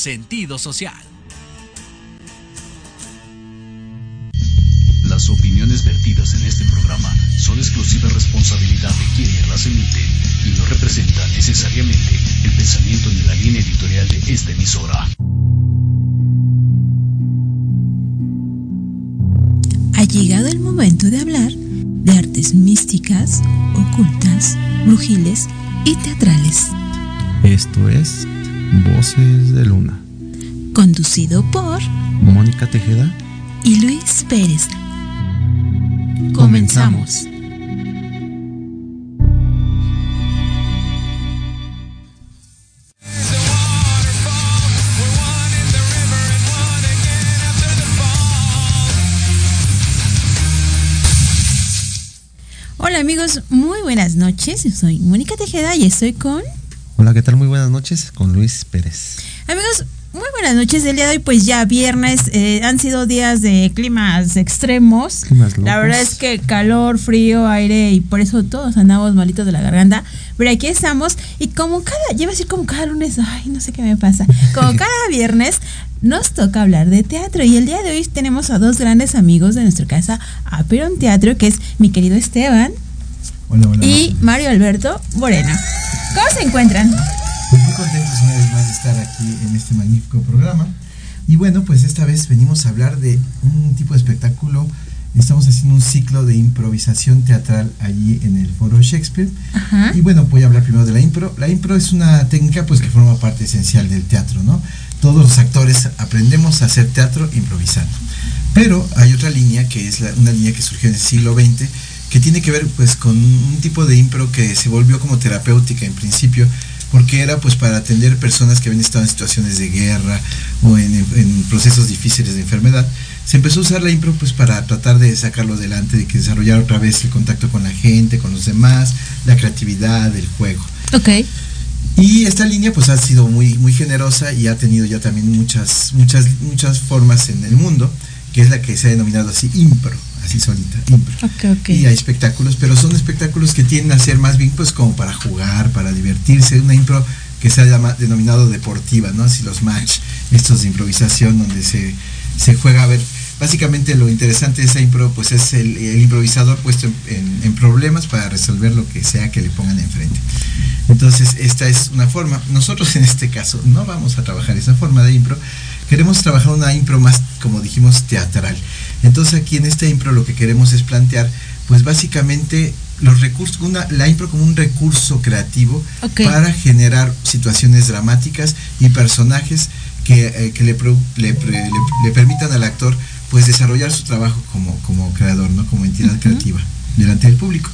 Sentido social. Las opiniones vertidas en este programa son exclusiva responsabilidad de quienes las emiten y no representan necesariamente el pensamiento ni la línea editorial de esta emisora. Ha llegado el momento de hablar de artes místicas, ocultas, brujiles y teatrales. Esto es Voces de Luna. Conducido por Mónica Tejeda y Luis Pérez. Comenzamos. Hola amigos, muy buenas noches. Yo soy Mónica Tejeda y estoy con... Hola, ¿qué tal? Muy buenas noches con Luis Pérez. Amigos, muy buenas noches. El día de hoy, pues ya viernes, eh, han sido días de climas extremos. Climas La verdad es que calor, frío, aire y por eso todos andamos malitos de la garganta. Pero aquí estamos y como cada, yo iba a decir como cada lunes, ay, no sé qué me pasa. Como cada viernes nos toca hablar de teatro y el día de hoy tenemos a dos grandes amigos de nuestra casa, Aperon Teatro, que es mi querido Esteban Hola, hola. y Mario Alberto Morena. ¿Cómo se encuentran? Pues muy contentos una vez más de estar aquí en este magnífico programa. Y bueno, pues esta vez venimos a hablar de un tipo de espectáculo. Estamos haciendo un ciclo de improvisación teatral allí en el Foro Shakespeare. Ajá. Y bueno, voy a hablar primero de la impro. La impro es una técnica pues que forma parte esencial del teatro, ¿no? Todos los actores aprendemos a hacer teatro improvisando. Pero hay otra línea que es la- una línea que surgió en el siglo XX que tiene que ver pues con un tipo de impro que se volvió como terapéutica en principio porque era pues para atender personas que habían estado en situaciones de guerra o en, en procesos difíciles de enfermedad. Se empezó a usar la impro pues para tratar de sacarlo adelante, de que desarrollar otra vez el contacto con la gente, con los demás, la creatividad, el juego. Ok. Y esta línea pues ha sido muy, muy generosa y ha tenido ya también muchas, muchas, muchas formas en el mundo, que es la que se ha denominado así impro, así solita, impro. Y hay espectáculos, pero son espectáculos que tienden a ser más bien pues como para jugar, para divertirse, una impro que se ha llama- denominado deportiva, ¿no? Así los match, estos de improvisación donde se, se juega a ver. Básicamente lo interesante de esa impro pues es el, el improvisador puesto en, en- en problemas para resolver lo que sea que le pongan enfrente. Entonces esta es una forma. Nosotros en este caso no vamos a trabajar esa forma de impro. Queremos trabajar una impro más, como dijimos, teatral. Entonces aquí en esta impro lo que queremos es plantear, pues básicamente los recursos, una, la impro como un recurso creativo para generar situaciones dramáticas y personajes que, eh, que le, pro- le, pre- le- le permitan al actor pues desarrollar su trabajo como, como creador, ¿no? Como entidad creativa delante del público.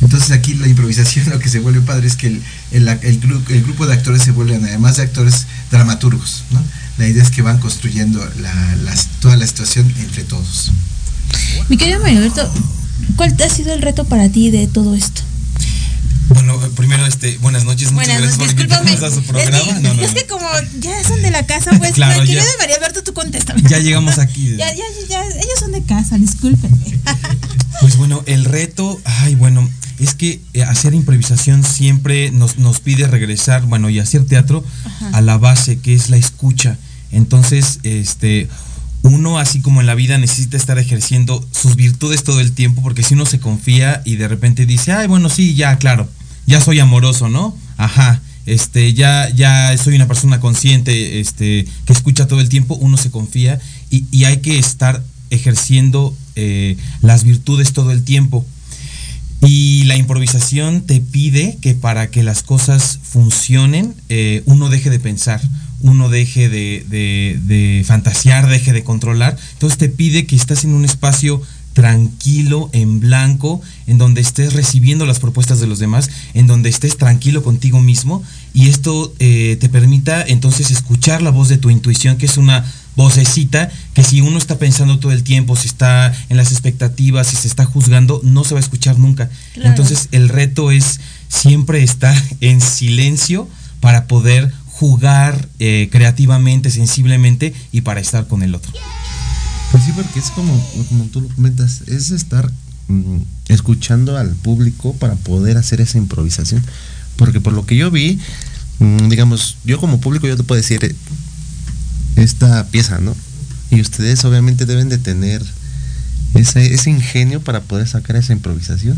Entonces aquí la improvisación lo que se vuelve padre es que el, el, el grupo de actores se vuelven, además de actores, dramaturgos. ¿no? La idea es que van construyendo la- las- toda la situación entre todos. Mi querido Mario Alberto, ¿cuál ha sido el reto para ti de todo esto? Bueno, primero, este, buenas noches, muchas Buenas gracias por noches, discúlpame. invitarnos a su Es programa. que, No, no, es no. que como ya son de la casa, pues Claro, mi querido. Mario Alberto, tú contéstame. Ya llegamos aquí. Ya, ya, ya, ellos son de casa, discúlpenme. Pues bueno, el reto, ay, bueno, es que eh, hacer improvisación siempre nos, nos pide regresar, bueno, y hacer teatro Ajá. a la base, que es la escucha. Entonces, este, uno, así como en la vida, necesita estar ejerciendo sus virtudes todo el tiempo, porque si uno se confía y de repente dice, ay, bueno, sí, ya, claro, ya soy amoroso, ¿no? Ajá. Este, ya, ya soy una persona consciente, este, que escucha todo el tiempo, uno se confía y, hay que estar ejerciendo eh, las virtudes todo el tiempo. Y la improvisación te pide que para que las cosas funcionen, eh, uno deje de pensar, uno deje de, de- de fantasear, deje de controlar. Entonces te pide que estás en un espacio tranquilo, en blanco, en donde estés recibiendo las propuestas de los demás, en donde estés tranquilo contigo mismo y esto eh, te permita entonces escuchar la voz de tu intuición, que es una vocecita que si uno está pensando todo el tiempo, si está en las expectativas, si se está juzgando, no se va a escuchar nunca. Claro. Entonces el reto es siempre estar en silencio para poder jugar eh, creativamente, sensiblemente y para estar con el otro. Pues sí, porque es como, como tú lo comentas, es estar mm, escuchando al público para poder hacer esa improvisación. Porque por lo que yo vi, mm, digamos, yo como público yo te puedo decir eh, esta pieza, ¿no? Y ustedes obviamente deben de tener ese, ese ingenio para poder sacar esa improvisación.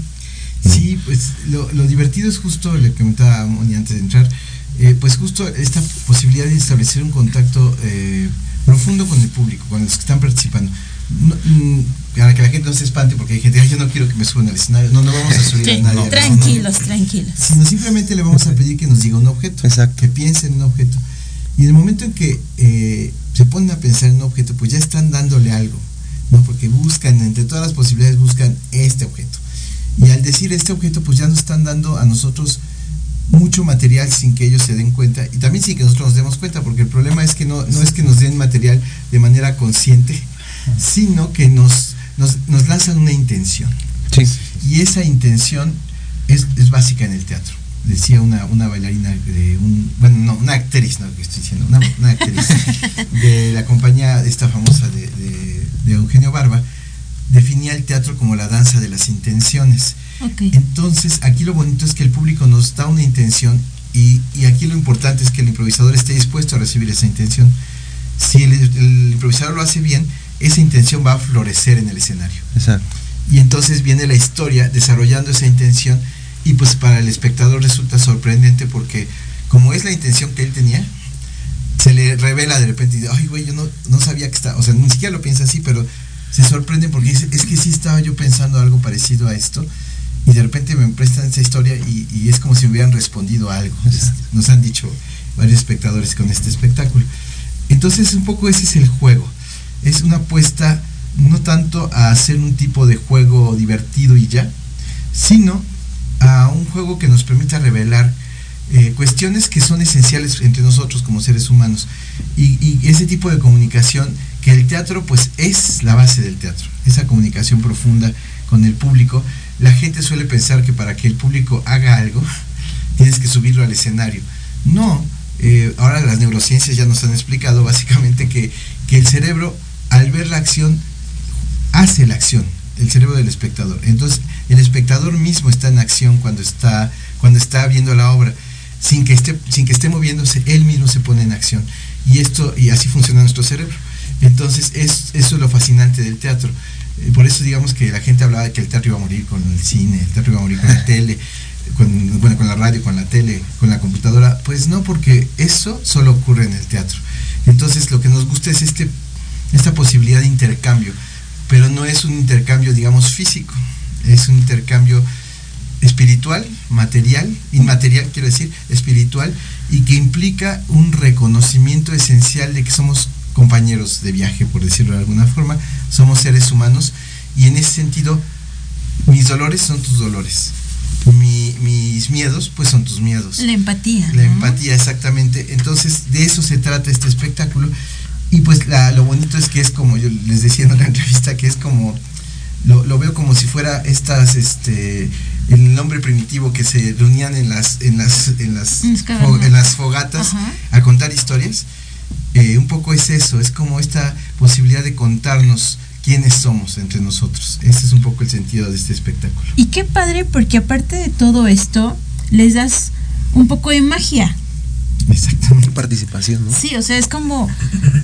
Sí, pues lo, lo divertido es justo lo que comentaba Moni antes de entrar, eh, pues justo esta posibilidad de establecer un contacto eh, profundo con el público, con los que están participando. No, mm, para que la gente no se espante, porque hay gente, "Ay, yo no quiero que me suban al escenario. No, no vamos a subir Sí, a nadie. al tranquilos, tranquilos. sino simplemente le vamos a pedir que nos diga un objeto, Exacto. que piense en un objeto. Y en el momento en que eh, se ponen a pensar en un objeto, pues ya están dándole algo, ¿no? Porque buscan, entre todas las posibilidades, buscan este objeto. Y al decir este objeto, pues ya nos están dando a nosotros mucho material sin que ellos se den cuenta y también sin que nosotros nos demos cuenta, porque el problema es que no, no es que nos den material de manera consciente, sino que nos, nos, nos lanzan una intención. Sí. Y esa intención es, es básica en el teatro. Decía una, una bailarina de un, bueno, no, una actriz, no que estoy diciendo, una, una actriz de la compañía esta famosa de, de- de Eugenio Barba, definía el teatro como la danza de las intenciones. Entonces, aquí lo bonito es que el público nos da una intención y, y aquí lo importante es que el improvisador esté dispuesto a recibir esa intención. Si el, el improvisador lo hace bien, esa intención va a florecer en el escenario. Exacto. Y entonces viene la historia desarrollando esa intención y pues para el espectador resulta sorprendente porque como es la intención que él tenía, se le revela de repente y dice, ay güey, yo no, no sabía que está, o sea, ni siquiera lo piensa así, pero se sorprende porque dice, es que sí estaba yo pensando algo parecido a esto y de repente me prestan esa historia y, y es como si me hubieran respondido a algo. Nos han dicho varios espectadores con este espectáculo. Entonces un poco ese es el juego. Es una apuesta no tanto a hacer un tipo de juego divertido y ya, sino a un juego que nos permita revelar eh, cuestiones que son esenciales entre nosotros como seres humanos. Y, y ese tipo de comunicación, que el teatro pues es la base del teatro, esa comunicación profunda con el público. La gente suele pensar que para que el público haga algo, tienes que subirlo al escenario. No, eh, ahora las neurociencias ya nos han explicado básicamente que, que el cerebro al ver la acción hace la acción, el cerebro del espectador. Entonces, el espectador mismo está en acción cuando está, cuando está viendo la obra. Sin que, esté, sin que esté moviéndose, él mismo se pone en acción. Y esto, y así funciona nuestro cerebro. Entonces, es, eso es lo fascinante del teatro. Eh, por eso digamos que la gente hablaba de que el teatro iba a morir con el cine, el teatro iba a morir con la tele, con, bueno, con la radio, con la tele, con la computadora. Pues no, porque eso solo ocurre en el teatro. Entonces, lo que nos gusta es este, esta posibilidad de intercambio pero no es un intercambio, digamos, físico, es un intercambio espiritual, material, inmaterial, quiero decir, espiritual, y que implica un reconocimiento esencial de que somos compañeros de viaje, por decirlo de alguna forma, somos seres humanos, y en ese sentido, mis dolores son tus dolores, Mi- mis miedos, pues son tus miedos. La empatía. La ¿no? empatía, exactamente. Entonces, de eso se trata este espectáculo. Y pues la- lo bonito es que es como yo les decía en otra entrevista, que es como, lo, lo veo como si fuera estas, este, el hombre primitivo que se reunían en las, en las, en las, En las fogatas Ajá. a contar historias. Eh, un poco es eso, es como esta posibilidad de contarnos quiénes somos entre nosotros. Ese es un poco el sentido de este espectáculo. Y qué padre porque aparte de todo esto, les das un poco de magia. Exactamente. Participación, ¿no? Sí, o sea, es como,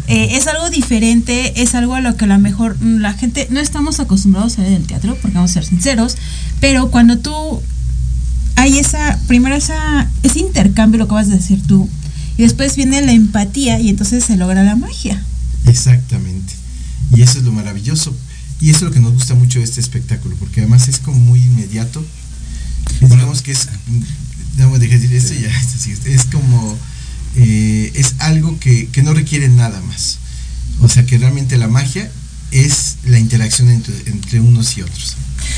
eh, es algo diferente, es algo a lo que a lo mejor mm, la gente no estamos acostumbrados a ver en el teatro, porque vamos a ser sinceros, pero cuando tú hay esa, primero esa, ese intercambio, lo que vas a decir tú, y después viene la empatía y entonces se logra la magia. Exactamente. Y eso es lo maravilloso. Y eso es lo que nos gusta mucho de este espectáculo, porque además es como muy inmediato. Digamos que es. No, de decir esto ya. Es como. eh, es algo que, que no requiere nada más. O sea que realmente la magia es la interacción entre, entre unos y otros.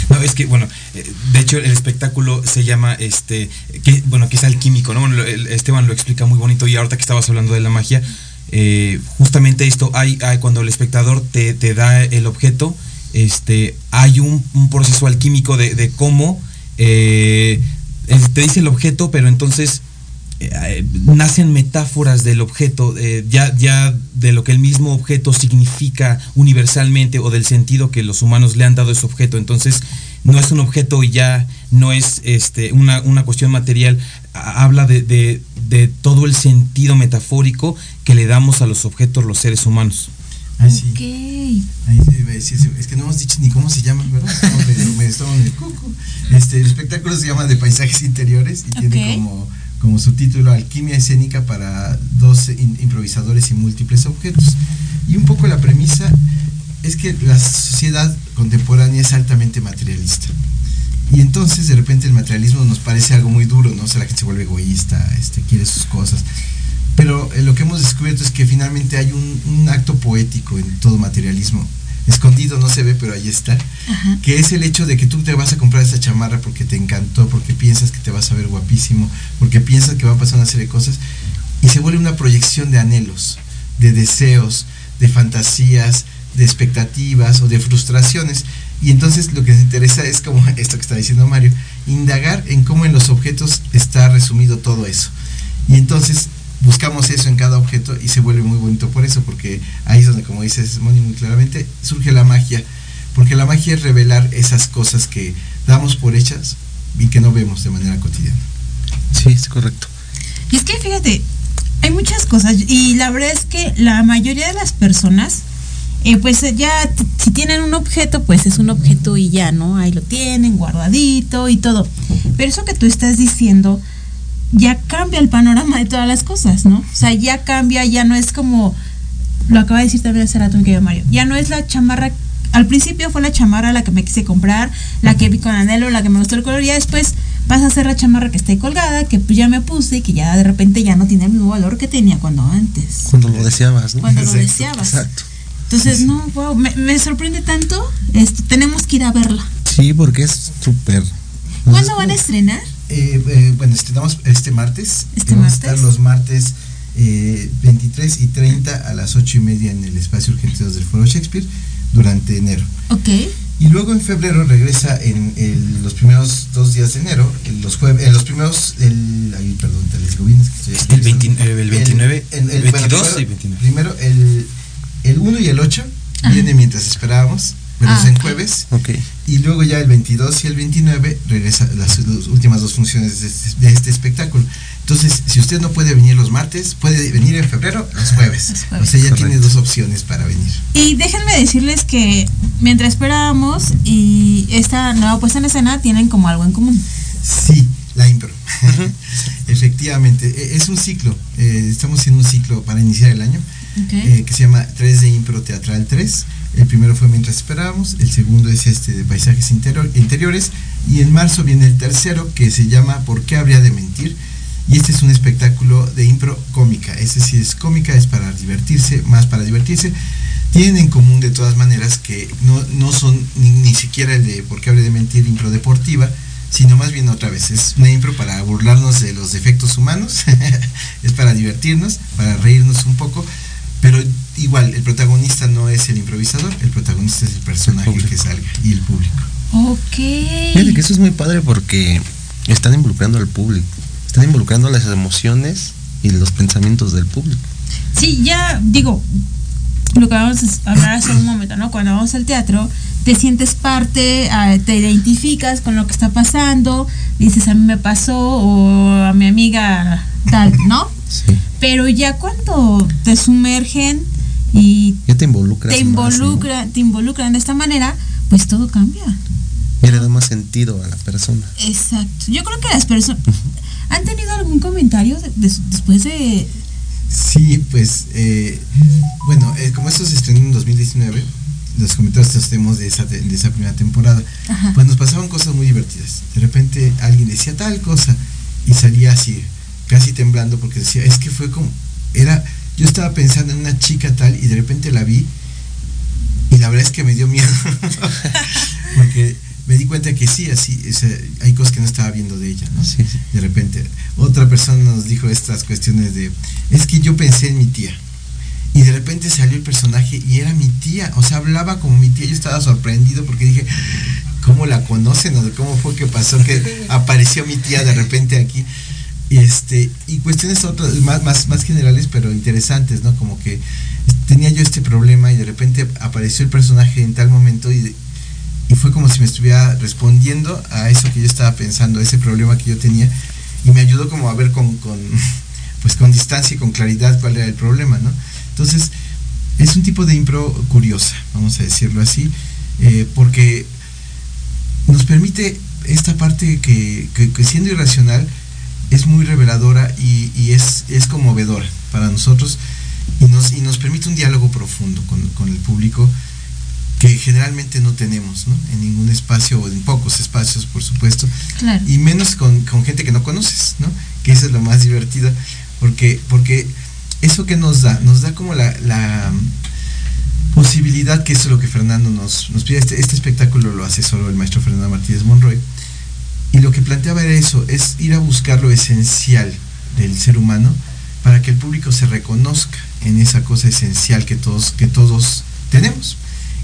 No, es que, bueno, eh, de hecho el espectáculo se llama, este, que, bueno, que es alquímico, ¿no? Esteban lo explica muy bonito y ahorita que estabas hablando de la magia, eh, justamente esto, hay, hay cuando el espectador te, te da el objeto, este, hay un, un proceso alquímico de, cómo eh, te dice el objeto, pero entonces nacen metáforas del objeto, ya, ya de lo que el mismo objeto significa universalmente o del sentido que los humanos le han dado a ese objeto. Entonces, no es un objeto y ya no es este, una, una cuestión material, ha- habla de, de- de todo el sentido metafórico que le damos a los objetos los seres humanos. Ay, sí. Ok. Ahí iba a decir, es que no hemos dicho ni cómo se llama, ¿verdad? Estamos medio- medio- estamos en el cucu. Este, el espectáculo se llama De Paisajes Interiores y tiene como, como subtítulo Alquimia escénica para dos improvisadores y múltiples objetos. Y un poco la premisa es que la sociedad contemporánea es altamente materialista. Y entonces de repente el materialismo nos parece algo muy duro, ¿no? O sea, la gente se vuelve egoísta, este, quiere sus cosas. Pero eh, lo que hemos descubierto es que finalmente hay un acto poético en todo materialismo. Escondido no se ve, pero ahí está. Ajá. Que es el hecho de que tú te vas a comprar esa chamarra porque te encantó, porque piensas que te vas a ver guapísimo, porque piensas que va a pasar una serie de cosas. Y se vuelve una proyección de anhelos, de deseos, de fantasías, de expectativas o de frustraciones. Y entonces lo que nos interesa es como esto que está diciendo Mario, indagar en cómo en los objetos está resumido todo eso. Y entonces buscamos eso en cada objeto y se vuelve muy bonito por eso, porque ahí es donde, como dices Moni muy claramente, surge la magia. Porque la magia es revelar esas cosas que damos por hechas y que no vemos de manera cotidiana. Sí, es correcto. Y es que fíjate, hay muchas cosas y la verdad es que la mayoría de las personas, eh, pues eh, ya si tienen un objeto, pues es un objeto y ya, ¿no? Ahí lo tienen guardadito y todo. Pero eso que tú estás diciendo ya cambia el panorama de todas las cosas, ¿no? O sea, ya cambia, ya no es como, lo acaba de decir también hace rato mi querido Mario, ya no es la chamarra, al principio fue la chamarra la que me quise comprar, la que vi con anhelo, la que me gustó el color, y ya después pasa a ser la chamarra que está ahí colgada, que ya me puse y que ya de repente ya no tiene el mismo valor que tenía cuando antes, Cuando lo deseabas, ¿no? cuando lo deseabas. Exacto. Entonces, no, wow, me, me sorprende tanto, esto, tenemos que ir a verla. Sí, porque es súper. ¿Cuándo van a estrenar? Eh, eh, bueno, estrenamos este martes. Este Vamos a estar los martes eh, 23 y 30 a las 8 y media en el espacio Urgente 2 del Foro Shakespeare durante enero. Ok. Y luego en febrero regresa en el- los primeros dos días de enero, en los jueves, en los primeros, el, ay, perdón, te les digo bien, es que estoy aquí. El 20 el 29, el- el- 22 bueno, y primero- 29. Primero, el, el 1 y el 8 Ajá. viene mientras esperábamos, pero Ah, es en jueves. Ok. Y luego ya el 22 y el 29 regresa las, las últimas dos funciones de este, de este espectáculo. Entonces, si usted no puede venir los martes, puede venir en febrero los jueves. Los jueves. O sea, ya tiene dos opciones para venir. Y déjenme decirles que mientras esperábamos y esta nueva puesta en escena tienen como algo en común. Sí, la impro. Efectivamente, e- es un ciclo. eh, estamos haciendo un ciclo para iniciar el año eh, que se llama 3 de Impro Teatral 3. El primero fue Mientras Esperábamos, el segundo es este de Paisajes Interior- Interiores y en marzo viene el tercero que se llama ¿Por qué habría de mentir? Y este es un espectáculo de impro cómica, es decir, es cómica, es para divertirse, más para divertirse. Tienen en común de todas maneras que no, no son ni, ni siquiera el de ¿Por qué habría de mentir? impro deportiva, sino más bien otra vez, es una impro para burlarnos de los defectos humanos, es para divertirnos, para reírnos un poco, pero igual, el protagonista no es el improvisador, el protagonista es el personaje que salga y el público. Ok. Fíjate que eso es muy padre porque están involucrando al público. Están involucrando las emociones y los pensamientos del público. Sí, ya digo, lo que vamos a hablar hace un momento, ¿no? Cuando vamos al teatro, te sientes parte, ah, te identificas con lo que está pasando, dices a mí me pasó o a mi amiga tal, ¿no? Sí. Pero ya cuando te sumergen y Ya te involucras. te involucra, te involucran de esta manera, pues todo cambia. Ya le da más sentido a la persona. Exacto. Yo creo que las personas han tenido algún comentario de- de- después de Sí, pues, eh, bueno, eh, como esto se estrenó en 2019, los comentarios que tenemos de esa, de, de esa primera temporada, Ajá. pues nos pasaban cosas muy divertidas. De repente alguien decía tal cosa y salía así, casi temblando porque decía, es que fue como, era, yo estaba pensando en una chica tal y de repente la vi y la verdad es que me dio miedo. porque me di cuenta que sí, así, o sea, hay cosas que no estaba viendo de ella, ¿no? Sí, sí. De repente, otra persona nos dijo estas cuestiones de, es que yo pensé en mi tía. Y de repente salió el personaje y era mi tía, o sea, hablaba como mi tía. Yo estaba sorprendido porque dije, ¿cómo la conocen? o cómo fue que pasó que apareció mi tía de repente aquí. Y este, y cuestiones otras, más, más, más generales, pero interesantes, ¿no? Como que tenía yo este problema y de repente apareció el personaje en tal momento y, y fue como si me estuviera respondiendo a eso que yo estaba pensando, a ese problema que yo tenía, y me ayudó como a ver con, con, con distancia y con claridad cuál era el problema, ¿no? Entonces, es un tipo de impro curiosa, vamos a decirlo así, eh, porque nos permite esta parte que, que, siendo irracional es muy reveladora y, es, es, conmovedora para nosotros y nos, y nos permite un diálogo profundo con, con el público que generalmente no tenemos ¿no? en ningún espacio o en pocos espacios por supuesto y menos con, con, gente que no conoces ¿no? que eso es lo más divertido porque porque eso que nos da nos da como la, la posibilidad que eso es lo que Fernando nos, nos pide este, este espectáculo lo hace solo el maestro Fernando Martínez Monroy y lo que planteaba era eso es ir a buscar lo esencial del ser humano para que el público se reconozca en esa cosa esencial que todos que todos tenemos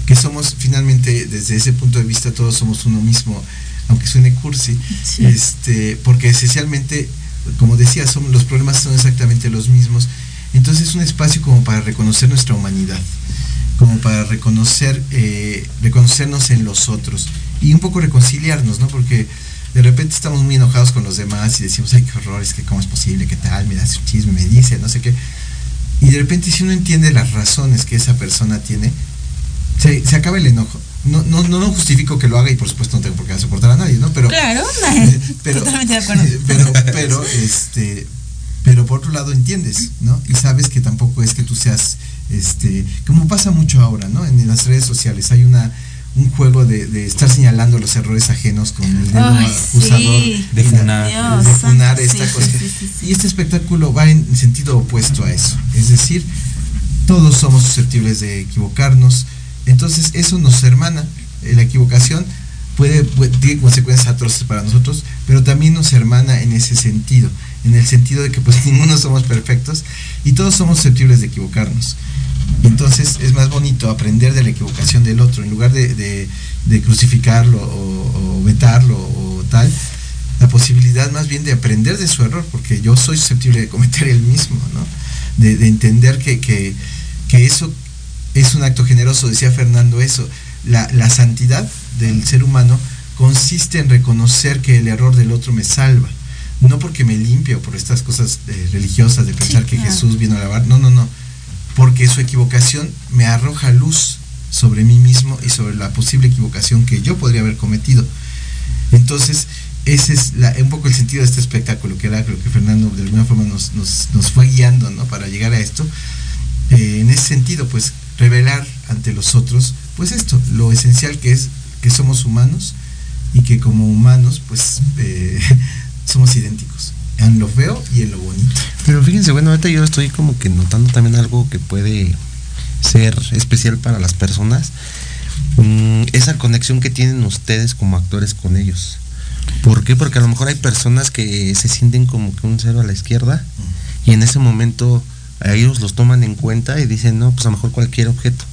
que somos finalmente desde ese punto de vista todos somos uno mismo, aunque suene cursi, este, porque esencialmente, como decía, son, los problemas son exactamente los mismos. Entonces es un espacio como para reconocer nuestra humanidad, como para reconocer, eh, reconocernos en los otros y un poco reconciliarnos, ¿no? Porque de repente estamos muy enojados con los demás y decimos, ay, qué horror, es que cómo es posible, qué tal, me das un chisme, me dice, no sé qué. Y de repente si uno entiende las razones que esa persona tiene, se, se acaba el enojo. No, no, no, justifico que lo haga y por supuesto no tengo por qué soportar a nadie, ¿no? Pero, claro, pero, totalmente de acuerdo. Pero, pero, este, pero por otro lado entiendes, ¿no? Y sabes que tampoco es que tú seas, este, como pasa mucho ahora, ¿no? En, las redes sociales hay una un juego de, estar señalando los errores ajenos con el dedo acusador de funar, de funar esta cosa. y este espectáculo va en sentido opuesto a eso. Es decir, todos somos susceptibles de equivocarnos, entonces eso nos hermana. La equivocación puede, tiene consecuencias atroces para nosotros, pero también nos hermana en ese sentido, en el sentido de que pues ninguno somos perfectos y todos somos susceptibles de equivocarnos. Entonces es más bonito aprender de la equivocación del otro, en lugar de, crucificarlo o, vetarlo o tal, la posibilidad más bien de aprender de su error, porque yo soy susceptible de cometer el mismo, ¿no? de, entender que, que, que eso es un acto generoso, decía Fernando eso. La, santidad del ser humano consiste en reconocer que el error del otro me salva. No porque me limpie o por estas cosas eh, religiosas de pensar que Jesús vino a lavar. No, no, no. Porque su equivocación me arroja luz sobre mí mismo y sobre la posible equivocación que yo podría haber cometido. Entonces, ese es un poco el sentido de este espectáculo, que era lo que Fernando de alguna forma nos, fue guiando ¿no? para llegar a esto. Eh, en ese sentido, pues revelar ante los otros, pues esto, lo esencial que es que somos humanos y que como humanos, pues eh, somos idénticos en lo feo y en lo bonito. Pero fíjense, bueno, ahorita yo estoy como que notando también algo que puede ser especial para las personas, mm, esa conexión que tienen ustedes como actores con ellos. ¿Por qué? Porque a lo mejor hay personas que se sienten como que un cero a la izquierda y en ese momento ellos los toman en cuenta y dicen, no, pues a lo mejor cualquier objeto.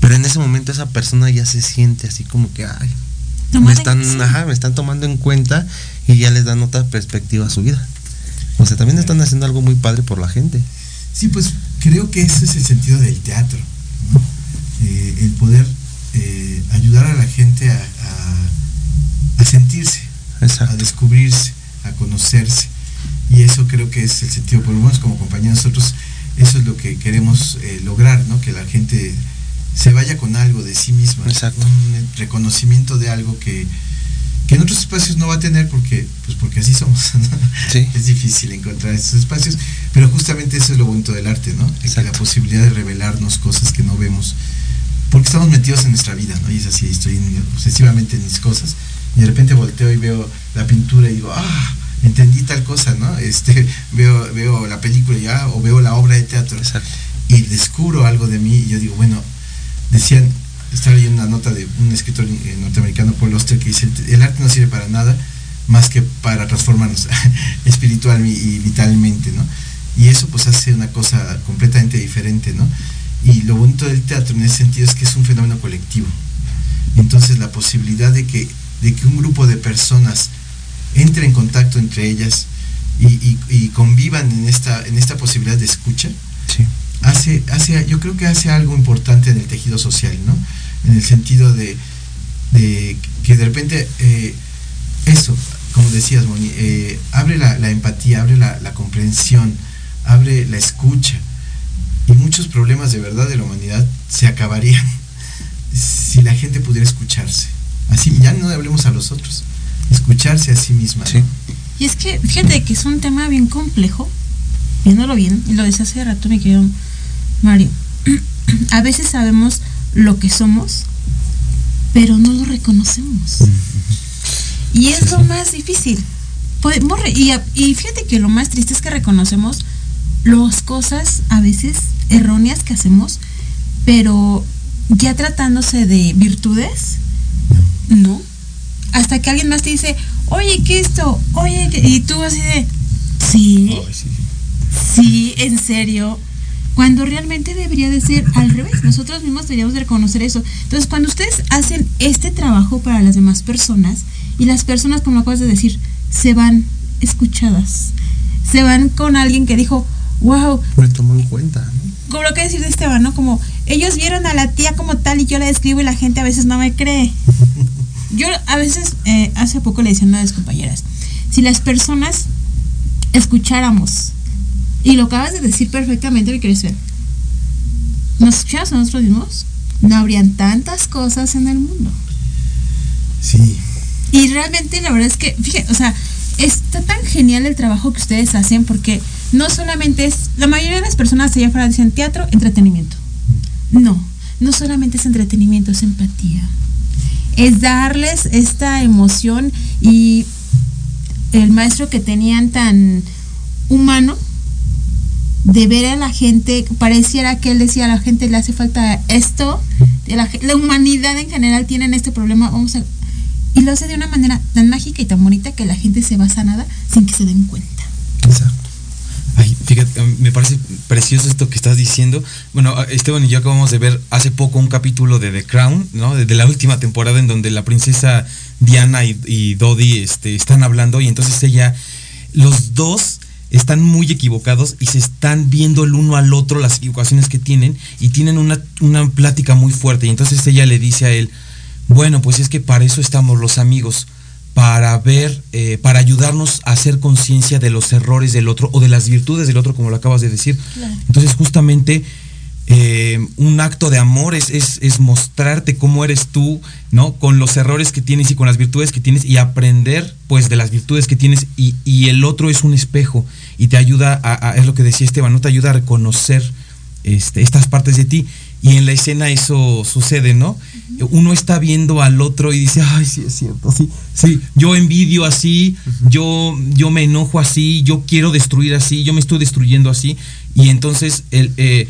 Pero en ese momento esa persona ya se siente así como que, ay, me están, me están tomando en cuenta y ya les dan otra perspectiva a su vida. O sea, también están haciendo algo muy padre por la gente. Sí, pues creo que ese es el sentido del teatro, eh, el poder eh, ayudar a la gente a, a, sentirse, a descubrirse, a conocerse. Y eso creo que es el sentido, por lo menos como compañía nosotros, eso es lo que queremos eh, lograr, ¿no? Que la gente se vaya con algo de sí misma, un reconocimiento de algo que, en otros espacios no va a tener porque, pues porque así somos. Es difícil encontrar esos espacios, pero justamente eso es lo bonito del arte, ¿no? la posibilidad de revelarnos cosas que no vemos, porque estamos metidos en nuestra vida, ¿no? Y es así, estoy obsesivamente en mis cosas, y de repente volteo y veo la pintura y digo, ah, entendí tal cosa, ¿no? Este, veo, veo la película ya o veo la obra de teatro y descubro algo de mí y yo digo, bueno, decían, estaba leyendo una nota de un escritor eh, norteamericano, Paul Oster, que dice, el arte no sirve para nada más que para transformarnos espiritual y vitalmente, ¿no? Y eso pues hace una cosa completamente diferente, ¿no? Y lo bonito del teatro en ese sentido es que es un fenómeno colectivo. Entonces la posibilidad de que, de que un grupo de personas entre en contacto entre ellas y, convivan en esta, en esta posibilidad de escucha, hace, hace, yo creo que hace algo importante en el tejido social, ¿no? En el sentido de, que de repente eh, eso, como decías, Moni, eh, abre la, empatía, abre la, comprensión, abre la escucha. Y muchos problemas de verdad de la humanidad se acabarían si la gente pudiera escucharse. Así ya no hablemos a los otros, escucharse a sí misma. Sí. Y es que, fíjate que es un tema bien complejo, viéndolo bien, y lo decía hace rato mi querido Mario. A veces sabemos lo que somos, pero no lo reconocemos. Y es lo más difícil. Podemos y, fíjate que lo más triste es que reconocemos las cosas a veces erróneas que hacemos, pero ya tratándose de virtudes, no. Hasta que alguien más te dice, oye, ¿qué esto? Oye, ¿qué-?" y tú así de, sí, sí. Sí, en serio. Cuando realmente debería de ser al revés. Nosotros mismos deberíamos de reconocer eso. Entonces, cuando ustedes hacen este trabajo para las demás personas y las personas, como acabas de decir, se van escuchadas, se van con alguien que dijo, wow, Me tomó en cuenta, ¿no? como lo que decir de Esteban, ¿no? Como ellos vieron a la tía como tal y yo la describo y la gente a veces no me cree. Yo a veces, eh, hace poco le decía a una de mis compañeras, si las personas escucháramos, y lo acabas de decir perfectamente, mi querido nos escucháramos a nosotros mismos, no habrían tantas cosas en el mundo. Sí, Y realmente la verdad es que, fíjate, o sea, está tan genial el trabajo que ustedes hacen porque no solamente es, la mayoría de las personas allá afuera dicen teatro, entretenimiento. No, no solamente es entretenimiento, es empatía. Es darles esta emoción y el maestro que tenían tan humano de ver a la gente, pareciera que él decía a la gente le hace falta esto, la, humanidad en general tienen este problema, vamos a y lo hace de una manera tan mágica y tan bonita que la gente se va sanada sin que se den cuenta. Exacto. Ay, fíjate, me parece precioso esto que estás diciendo. Bueno, Esteban y yo acabamos de ver hace poco un capítulo de The Crown, ¿no? De la última temporada en donde la princesa Diana y, y Dodi este, están hablando y entonces ella, los dos están muy equivocados y se están viendo el uno al otro las equivocaciones que tienen y tienen una, una plática muy fuerte y entonces ella le dice a él, bueno, pues es que para eso estamos los amigos, para ver, eh, para ayudarnos a hacer conciencia de los errores del otro o de las virtudes del otro, como lo acabas de decir. Claro. Entonces, justamente, eh, un acto de amor es, es, es mostrarte cómo eres tú, ¿no? Con los errores que tienes y con las virtudes que tienes y aprender, pues, de las virtudes que tienes y, y el otro es un espejo y te ayuda a, a- es lo que decía Esteban, ¿no? Te ayuda a reconocer este, estas partes de ti. Y en la escena eso sucede, ¿no? Uno está viendo al otro y dice, ay, sí es cierto, sí, sí, yo envidio así, yo, yo me enojo así, yo quiero destruir así, yo me estoy destruyendo así. Y entonces el, eh,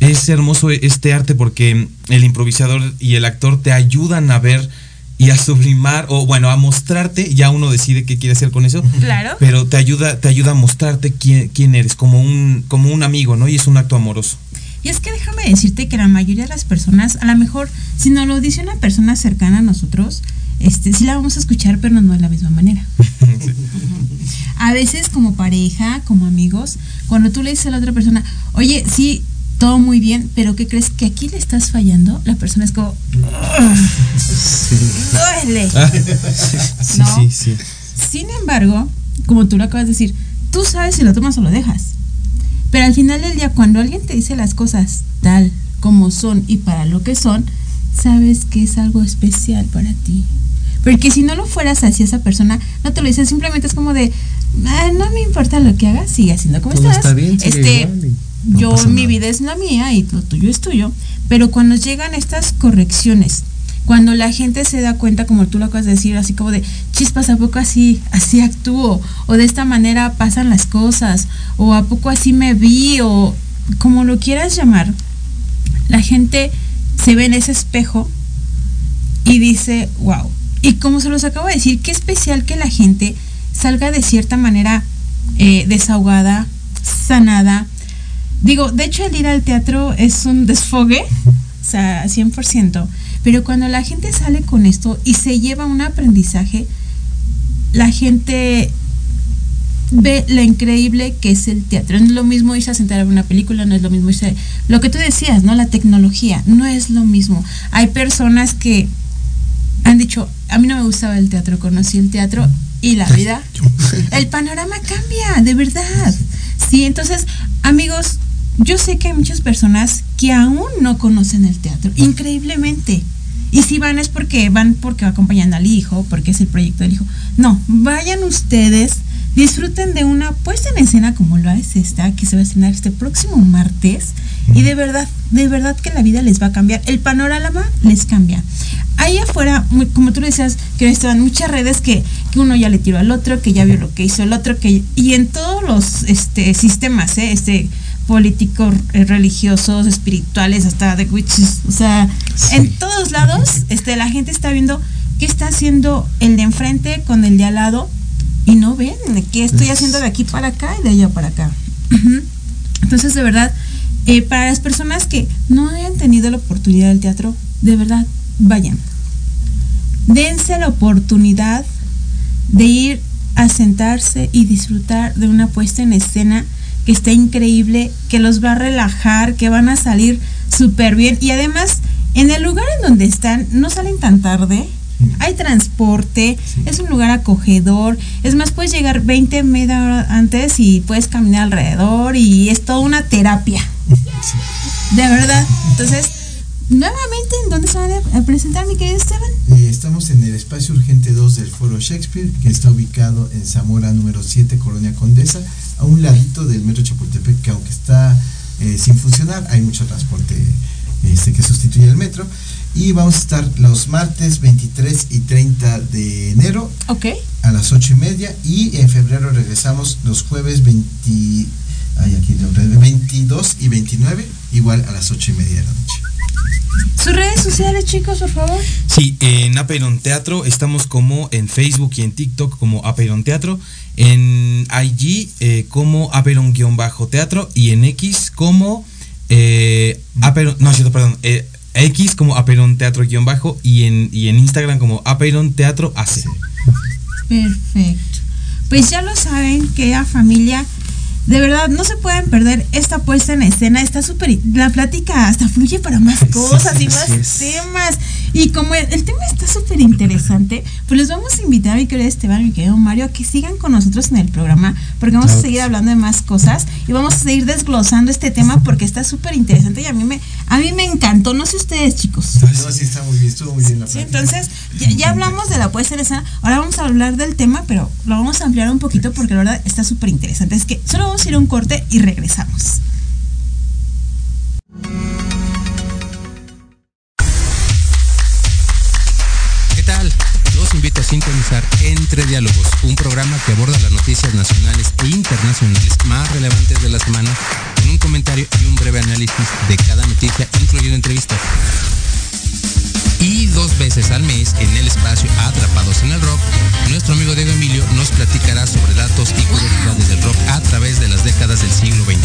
es hermoso este arte porque el improvisador y el actor te ayudan a ver y a sublimar, o bueno, a mostrarte, ya uno decide qué quiere hacer con eso, Claro. pero te ayuda, te ayuda a mostrarte quién, quién eres, como un, como un amigo, ¿no? Y es un acto amoroso. Y es que déjame decirte que la mayoría de las personas, a lo mejor, si nos lo dice una persona cercana a nosotros, este, sí la vamos a escuchar, pero no de la misma manera. A veces como pareja, como amigos, cuando tú le dices a la otra persona, oye, sí, todo muy bien, pero ¿qué crees que aquí le estás fallando? La persona es como, duele. sí, ¿No? sí, sí. Sin embargo, como tú lo acabas de decir, tú sabes si lo tomas o lo dejas. Pero al final del día, cuando alguien te dice las cosas tal como son y para lo que son, sabes que es algo especial para ti. Porque si no lo fueras así, esa persona no te lo dice, simplemente es como de, "Ah, no me importa lo que hagas, sigue haciendo como Todo estás. está bien, sigue este, igual no yo, mi nada". vida es la mía y lo tuyo es tuyo. Pero cuando llegan estas correcciones, cuando la gente se da cuenta, como tú lo acabas de decir, así como de chispas, ¿a poco así, así actúo? O de esta manera pasan las cosas, o ¿a poco así me vi? O como lo quieras llamar, la gente se ve en ese espejo y dice, wow. Y como se los acabo de decir, qué especial que la gente salga de cierta manera eh, desahogada, sanada. Digo, de hecho el ir al teatro es un desfogue, o sea, 100%, pero cuando la gente sale con esto y se lleva un aprendizaje, la gente ve lo increíble que es el teatro. No es lo mismo irse a sentar a ver una película, no es lo mismo irse... Lo que tú decías, ¿no? La tecnología, no es lo mismo. Hay personas que han dicho, a mí no me gustaba el teatro, conocí el teatro y la vida, el panorama cambia, de verdad. Sí, entonces, amigos, yo sé que hay muchas personas que aún no conocen el teatro, increíblemente. Y si van es porque van porque acompañan al hijo, porque es el proyecto del hijo. No, vayan ustedes, disfruten de una puesta en escena como lo es esta, que se va a estrenar este próximo martes. Y de verdad, de verdad que la vida les va a cambiar. El panorama les cambia. Ahí afuera, muy- como tú decías, que estaban muchas redes que, que uno ya le tiró al otro, que ya vio lo que hizo el otro, que y en todos los este, sistemas, ¿eh? este políticos, eh, religiosos, espirituales, hasta de witches, o sea, en todos lados, este, la gente está viendo qué está haciendo el de enfrente con el de al lado y no ven qué estoy haciendo de aquí para acá y de allá para acá. Entonces, de verdad, eh, para las personas que no hayan tenido la oportunidad del teatro, de verdad, vayan. Dense la oportunidad de ir a sentarse y disfrutar de una puesta en escena está increíble, que los va a relajar, que van a salir súper bien. Y además, en el lugar en donde están, no salen tan tarde. Hay transporte, es un lugar acogedor. Es más, puedes llegar 20 media hora antes y puedes caminar alrededor y es toda una terapia. De verdad. Entonces, nuevamente, ¿en dónde se van a- a presentar, mi querido Esteban? Eh, estamos en el espacio urgente 2 del Foro Shakespeare, que está ubicado en Zamora número 7, Colonia Condesa, a un ladito del Metro Chapultepec, que aunque está eh, sin funcionar, hay mucho transporte este, que sustituye el metro. Y vamos a estar los martes 23 y 30 de enero a las 8 y media y en febrero regresamos los jueves 20, ay, aquí tengo, 22 y 29, igual a las 8 y media de la noche. Sus redes sociales, chicos, por favor. Sí, en Apeiron Teatro estamos como en Facebook y en TikTok como Apeiron Teatro, en IG eh, como Apeiron-Teatro y en X como eh, Apeiron, no, cierto, perdón, eh, X como Apeiron Teatro-Bajo y en, y en Instagram como Apeiron Teatro AC. Perfecto. Pues ya lo saben, querida familia. De verdad, no se pueden perder esta puesta en escena. Está súper. La plática hasta fluye para más cosas y más es. temas. Y como el, el tema está súper interesante, pues les vamos a invitar, mi querido Esteban, mi querido Mario, a que sigan con nosotros en el programa, porque vamos a seguir hablando de más cosas y vamos a seguir desglosando este tema porque está súper interesante y a mí me, a mí me encantó. No sé ustedes, chicos. No, sí está muy bien, estuvo muy bien la Sí, plática. entonces ya, ya hablamos de la puesta en escena. Ahora vamos a hablar del tema, pero lo vamos a ampliar un poquito porque la verdad está súper interesante. Es que solo vamos a ir un corte y regresamos. ¿Qué tal? Los invito a sintonizar Entre Diálogos, un programa que aborda las noticias nacionales e internacionales más relevantes de la semana, con un comentario y un breve análisis de cada noticia, incluyendo entrevistas. Dos veces al mes, en el espacio Atrapados en el Rock, nuestro amigo Diego Emilio nos platicará sobre datos y curiosidades del rock a través de las décadas del siglo XX.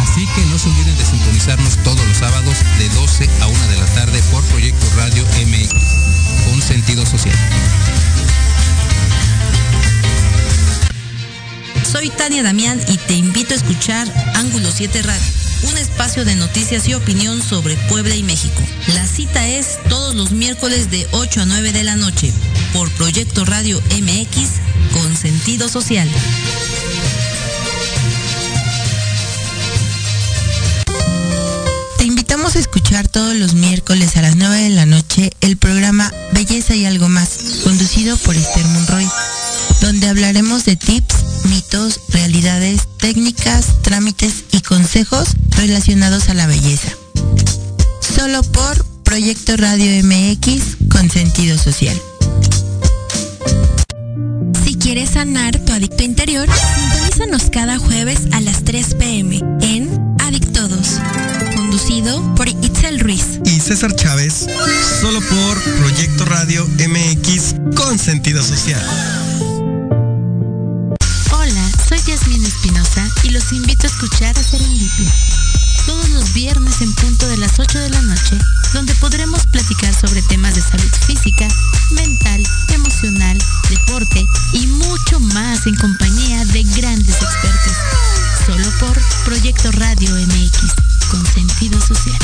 Así que no se olviden de sintonizarnos todos los sábados de 12 a 1 de la tarde por Proyecto Radio MX, con sentido social. Soy Tania Damián y te invito a escuchar Ángulo 7 Radio, un espacio de noticias y opinión sobre Puebla y México. La cita es todos los miércoles de 8 a 9 de la noche por Proyecto Radio MX con sentido social. Te invitamos a escuchar todos los miércoles a las 9 de la noche el programa Belleza y algo más, conducido por Esther Monroy donde hablaremos de tips, mitos, realidades, técnicas, trámites y consejos relacionados a la belleza. Solo por Proyecto Radio MX con sentido social. Si quieres sanar tu adicto interior, sintonízanos cada jueves a las 3 pm en Adictodos, conducido por Itzel Ruiz. y César Chávez, solo por Proyecto Radio MX con sentido social. Y los invito a escuchar a Serendipia. Todos los viernes en punto de las 8 de la noche, donde podremos platicar sobre temas de salud física, mental, emocional, deporte y mucho más en compañía de grandes expertos. Solo por Proyecto Radio MX, con sentido social.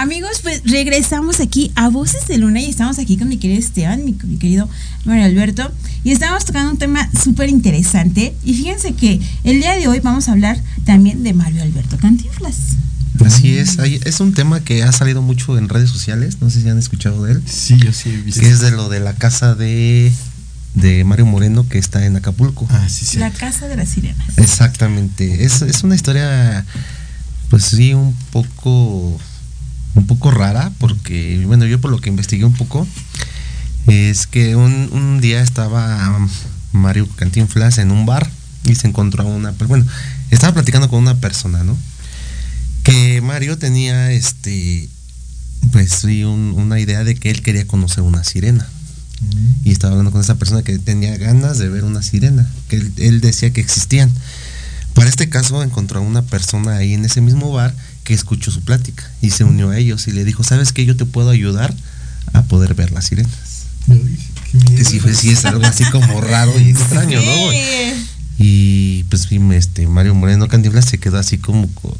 Amigos, pues regresamos aquí a Voces de Luna y estamos aquí con mi querido Esteban, mi, mi querido Mario Alberto, y estamos tocando un tema súper interesante. Y fíjense que el día de hoy vamos a hablar también de Mario Alberto Cantinflas. Así es, hay- es un tema que ha salido mucho en redes sociales, no sé si han escuchado de él, Sí, yo sí he visto. que es de lo de la casa de, de Mario Moreno que está en Acapulco. Ah, sí, sí. La Casa de las Sirenas. Exactamente, es, es una historia, pues sí, un poco, un poco rara, porque, bueno, yo por lo que investigué un poco, es que un, un día estaba Mario Cantinflas en un bar y se encontró a una, bueno, estaba platicando con una persona, ¿no? Que Mario tenía, este, pues sí, un- una idea de que él quería conocer una sirena y estaba hablando con esa persona que tenía ganas de ver una sirena, que él, él decía que existían. Para este caso encontró a una persona ahí en ese mismo bar que escuchó su plática y se unió a ellos y le dijo, ¿sabes qué? Yo te puedo ayudar a poder ver las sirenas. Que sí, fue, sí es algo así como raro y extraño, ¿no? Sí. Y pues este Mario Moreno Cantinflas se quedó así como con,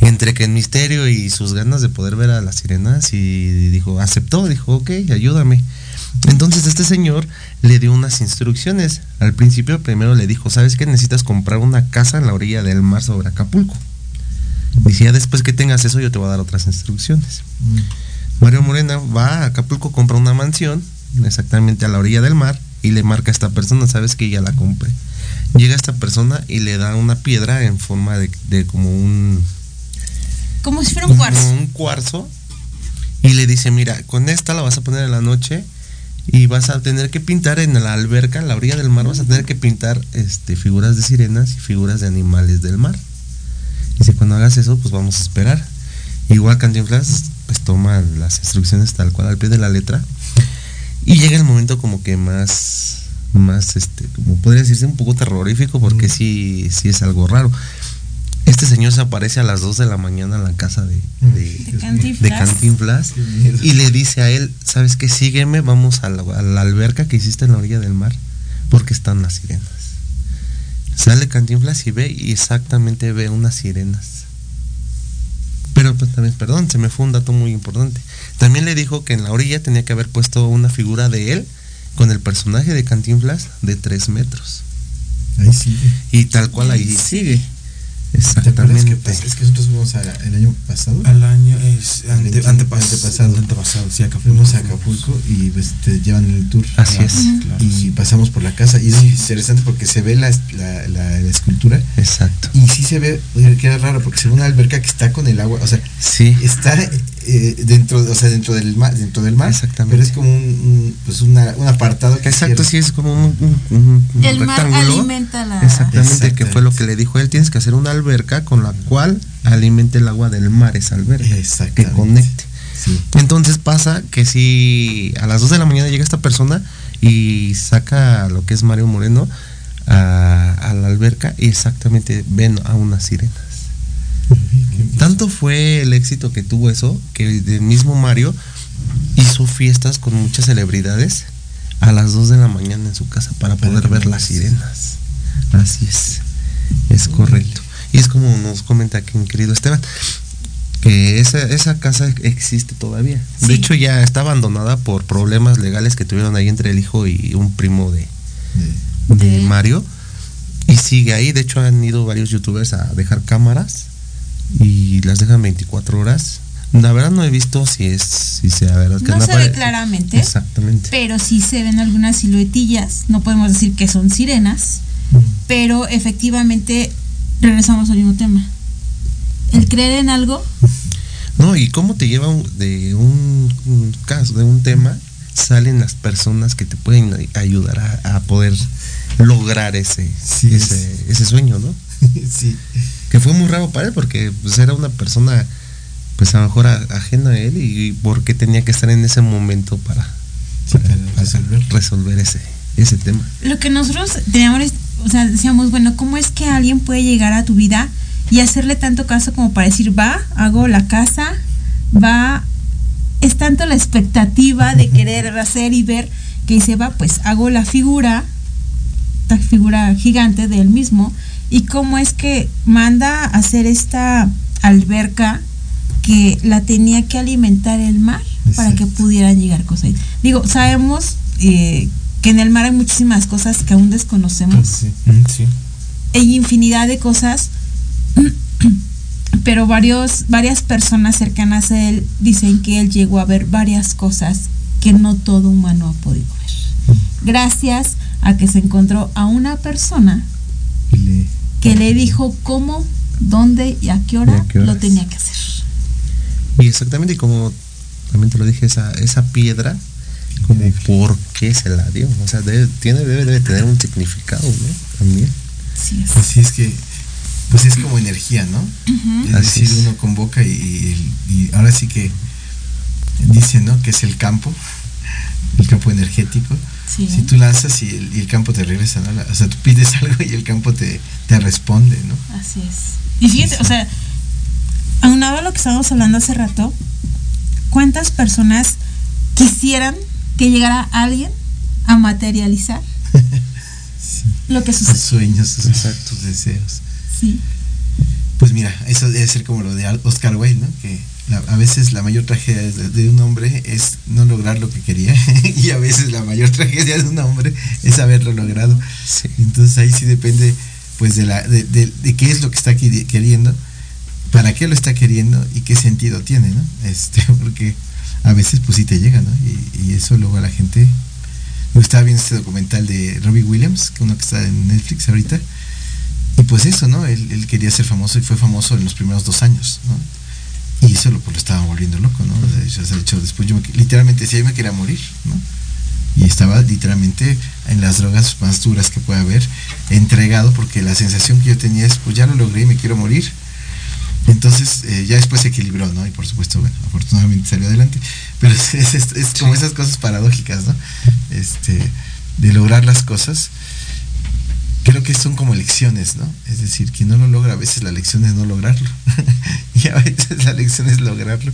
entre que el misterio y sus ganas de poder ver a las sirenas y dijo, aceptó, dijo, ok, ayúdame. Entonces este señor le dio unas instrucciones. Al principio primero le dijo, ¿sabes qué? Necesitas comprar una casa en la orilla del mar sobre Acapulco. Dice, ya después que tengas eso yo te voy a dar otras instrucciones. Mario Morena va a Acapulco, compra una mansión exactamente a la orilla del mar y le marca a esta persona, sabes que ya la compré. Llega esta persona y le da una piedra en forma de, de como un Como si fuera un como cuarzo. un cuarzo y le dice, mira, con esta la vas a poner en la noche y vas a tener que pintar en la alberca, en la orilla del mar, vas a tener que pintar este, figuras de sirenas y figuras de animales del mar. Dice, cuando hagas eso, pues vamos a esperar. Igual Cantinflas pues toma las instrucciones tal cual al pie de la letra y llega el momento como que más más este como podría decirse un poco terrorífico porque sí sí es algo raro. Este señor se aparece a las 2 de la mañana en la casa de, de, De Cantinflas. de y le dice a él, ¿sabes qué? Sígueme, vamos a la, a la alberca que hiciste en la orilla del mar porque están las sirenas. Sale Cantinflas y ve y exactamente ve unas sirenas. Pero pues también, perdón, se me fue un dato muy importante. También le dijo que en la orilla tenía que haber puesto una figura de él con el personaje de Cantinflas de 3 metros. Ahí sí. Y tal cual ahí sigue. ¿Te acuerdas que Exactamente. pas- es que nosotros fuimos a- el año pasado? Al año es ante, 20, antepas- antepasado. antepasado, sí, acá Fuimos a Acapulco y pues, te llevan el tour. Así es. Claro, y sí. pasamos por la casa y es interesante porque se ve la, la, la- la escultura Exacto. y sí se ve, oye, que era raro porque se ve una alberca que está con el agua, o sea, Sí. está eh, dentro, o sea, dentro del mar, dentro del mar, Exactamente. pero es como un, un, pues una, un apartado que Exacto, sí, es como un, un- un- un El mar alimenta la. Exactamente, que fue lo Exactamente. que le dijo él. Tienes que hacer una alberca con la cual alimente el agua del mar esa alberca. Que Exactamente. conecte. Sí. Entonces pasa que si a las 2 de la mañana llega esta persona y saca lo que es Mario Moreno a, a la alberca y exactamente ven a unas sirenas. Tanto fue el éxito que tuvo eso que el mismo Mario hizo fiestas con muchas celebridades a las 2 de la mañana en su casa para poder ver las sirenas. Así es, es correcto. Y es como nos comenta aquí mi querido Esteban, que esa, esa casa existe todavía. Sí. De hecho ya está abandonada por problemas legales que tuvieron ahí entre el hijo y un primo de, De- de De- Mario. Y sigue ahí, de hecho han ido varios youtubers a dejar cámaras y las dejan 24 horas. La verdad no he visto si es, si sea verdad que No anda se ve claramente. Exactamente. Pero sí se ven algunas siluetillas. No podemos decir que son sirenas. Pero efectivamente regresamos al mismo tema. El creer en algo. No, y cómo te lleva un- de un, un caso, de un tema, salen las personas que te pueden ay- ayudar a, a poder lograr ese, Sí, ese, ese sueño, ¿no? sí. Que fue muy raro para él porque pues, era una persona, pues a lo mejor a- ajena a él y porque tenía que estar en ese momento para, Sí, para- para para resolver. resolver ese, ese tema. Lo que nosotros teníamos, o sea, decíamos, bueno, ¿cómo es que alguien puede llegar a tu vida y hacerle tanto caso como para decir, va, hago la casa, va, es tanto la expectativa de querer hacer y ver que dice, va, pues hago la figura, esta figura gigante de él mismo, y cómo es que manda a hacer esta alberca que la tenía que alimentar el mar para que pudieran llegar cosas ahí. Digo, sabemos eh, que en el mar hay muchísimas cosas que aún desconocemos. Sí. Mm, Sí. hay infinidad de cosas, pero varios, varias personas cercanas a él dicen que él llegó a ver varias cosas que no todo humano ha podido ver. Gracias a que se encontró a una persona Y le- que le dijo cómo, dónde y a qué hora, ¿Y a qué lo tenía que hacer. Y exactamente, y como también te lo dije, esa, esa piedra, como por qué se la dio. O sea, debe, tiene, debe, debe tener un significado, ¿no? También. Así es. Pues sí, es que, pues es como energía, ¿no? Es Así decir, es. uno convoca y, y- ahora sí que dicen, ¿no? Que es el campo, el campo energético. Sí. Si tú lanzas y el, y el campo te regresa, ¿no? O sea, tú pides algo y el campo te, te responde, ¿no? Así es. Y fíjate, o sea, aunado a lo que estábamos hablando hace rato, ¿cuántas personas quisieran que llegara alguien a materializar lo que Sus sucede? sueños, sus, tus deseos. Sí. Pues mira, eso debe ser como lo de Oscar Wilde, ¿no? Que la- a veces la mayor tragedia de, de un hombre es no lograr lo que quería y a veces la mayor tragedia de un hombre es haberlo logrado. Sí. Entonces ahí sí depende pues de, la, de, de- de qué es lo que está queri- queriendo, para qué lo está queriendo y qué sentido tiene, ¿no? Este, porque a veces pues sí te llega, ¿no? Y, y eso luego a la gente... Me estaba viendo este documental de Robbie Williams, que uno que está en Netflix ahorita, y pues eso, ¿no? Él, él quería ser famoso y fue famoso en los primeros dos años, ¿no? Y eso lo, pues, lo estaba volviendo loco, ¿no? De hecho, de hecho, después yo me, literalmente decía, yo me quería morir, ¿no? Y estaba literalmente en las drogas más duras que puede haber, entregado, porque la sensación que yo tenía es, pues ya lo logré y me quiero morir. Entonces, eh, ya después se equilibró, ¿no? Y por supuesto, bueno, afortunadamente salió adelante. Pero es, es- es- es como esas cosas paradójicas, ¿no? Este, de lograr las cosas creo que son como lecciones, ¿no? Es decir, quien no lo logra, a veces la lección es no lograrlo. y a veces la lección es lograrlo.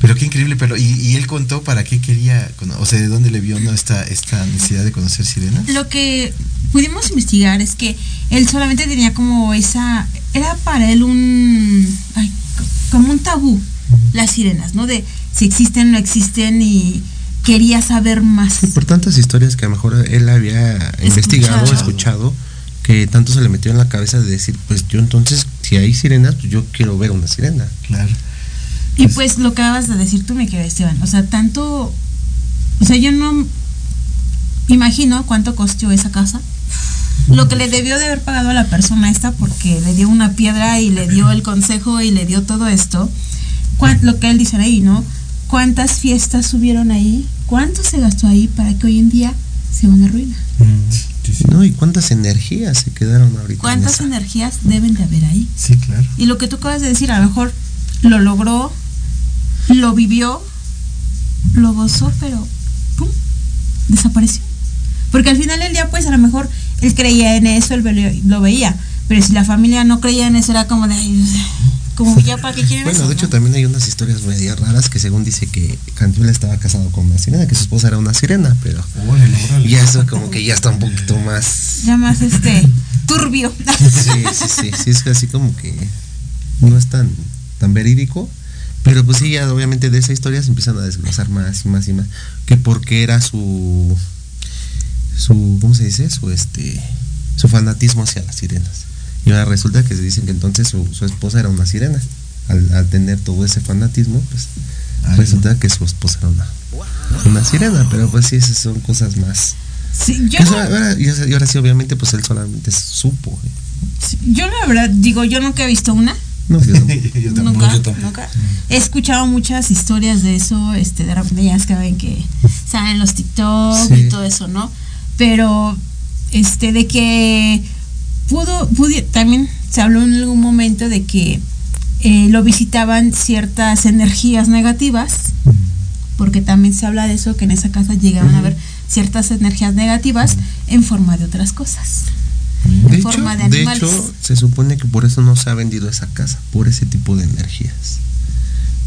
Pero qué increíble, pero y, y él contó para qué quería, o sea, de dónde le vio esta, esta necesidad de conocer sirenas. Lo que pudimos investigar es que él solamente tenía como esa. Era para él un. ay, co- como un tabú, las sirenas, ¿no? De si existen no existen y quería saber más. Sí, por tantas historias que a lo mejor él había investigado, escuchado, que tanto se le metió en la cabeza de decir, pues yo entonces, si hay sirenas, pues yo quiero ver una sirena. Claro. Y pues lo que acabas de decir tú, me querido Esteban, o sea, tanto, o sea, yo no imagino cuánto costó esa casa, lo que le debió de haber pagado a la persona esta porque le dio una piedra y le dio el consejo y le dio todo esto, lo que él dice ahí, ¿no? ¿Cuántas fiestas subieron ahí? ¿Cuánto se gastó ahí para que hoy en día sea una ruina? ¿No? ¿Y cuántas energías se quedaron ahorita? en ¿Cuántas esa? energías deben de haber ahí? Sí, claro. Y lo que tú acabas de decir, a lo mejor lo logró, lo vivió, lo gozó, pero ¡pum! desapareció. Porque al final del día, pues a lo mejor él creía en eso, él lo veía. Pero si la familia no creía en eso, era como de. "Ay, Como ya para qué quieren Bueno, eso, de hecho no?". también hay unas historias medio raras que según dice que Cantinflas estaba casado con una sirena, que su esposa era una sirena, pero ya eso como que ya está un poquito más... Ya más este. turbio. Sí, sí, sí, sí, es así como que no es tan, tan verídico, pero pues sí, ya obviamente de esa historia se empiezan a desglosar más y más y más, que porque era su, su, ¿cómo se dice? Su, este, su fanatismo hacia las sirenas. Y ahora resulta que se dicen que entonces su, su esposa era una sirena. Al, al tener todo ese fanatismo, pues Ay, resulta que su esposa era una, una sirena, pero pues sí, esas son cosas más... Sí, yo, Y ahora, ahora- y ahora- y ahora sí, obviamente, pues él solamente supo. ¿eh? sí, yo la verdad digo, yo nunca he visto una. No, yo no. Yo tampoco. Nunca, yo tampoco. nunca. He escuchado muchas historias de eso, este, de repente ya es que salen los TikTok y todo eso, ¿no? Pero, este, de que pudo, pudi- también se habló en algún momento de que eh, lo visitaban ciertas energías negativas, porque también se habla de eso, que en esa casa llegaban a ver ciertas energías negativas en forma de otras cosas. De en hecho, forma de de hecho, se supone que por eso no se ha vendido esa casa, por ese tipo de energías.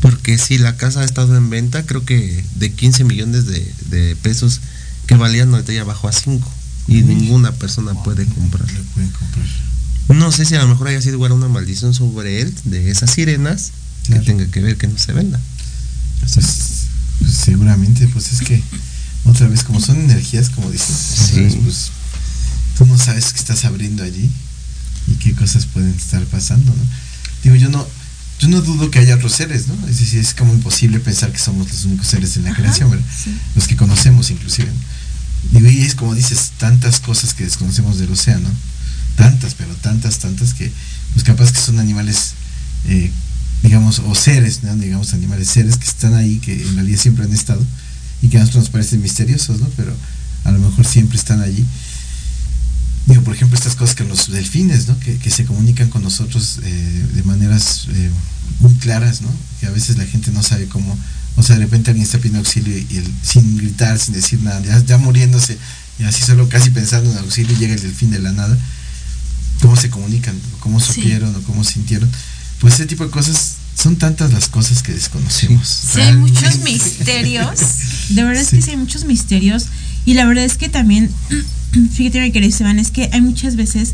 Porque si la casa ha estado en venta, creo que de 15 millones de, de pesos que valían, ahorita ya bajó a 5. Y ninguna persona puede comprar. No sé si a lo mejor haya sido igual una maldición sobre él, de esas sirenas, que tenga que ver que no se venda. Entonces, pues, seguramente, pues es que otra vez, como son energías, como dices, Sí. vez, pues tú no sabes qué estás abriendo allí y qué cosas pueden estar pasando, ¿no? Digo, yo no, yo no dudo que haya otros seres, ¿no? Es decir, es como imposible pensar que somos los únicos seres en la creación, ¿verdad? sí. Los que conocemos inclusive. ¿no? Y es como dices, tantas cosas que desconocemos del océano, tantas, pero tantas, tantas que, pues capaz que son animales, eh, digamos, o seres, ¿no? digamos, animales, seres que están ahí, que en realidad siempre han estado y que a nosotros nos parecen misteriosos, ¿no? Pero a lo mejor siempre están allí. Digo, por ejemplo, estas cosas que los delfines, ¿no? Que, que se comunican con nosotros eh, de maneras eh, muy claras, ¿no? Que a veces la gente no sabe cómo, o sea, de repente alguien está pidiendo auxilio y, el- sin gritar, sin decir nada, ya, ya muriéndose, y así solo casi pensando en auxilio llega el delfín de la nada. ¿Cómo se comunican? ¿Cómo Sí. supieron o cómo sintieron? Pues ese tipo de cosas, son tantas las cosas que desconocemos. Sí, hay muchos misterios. De verdad es que sí hay muchos misterios. Y la verdad es que también, fíjate mi querido Esteban, es que hay muchas veces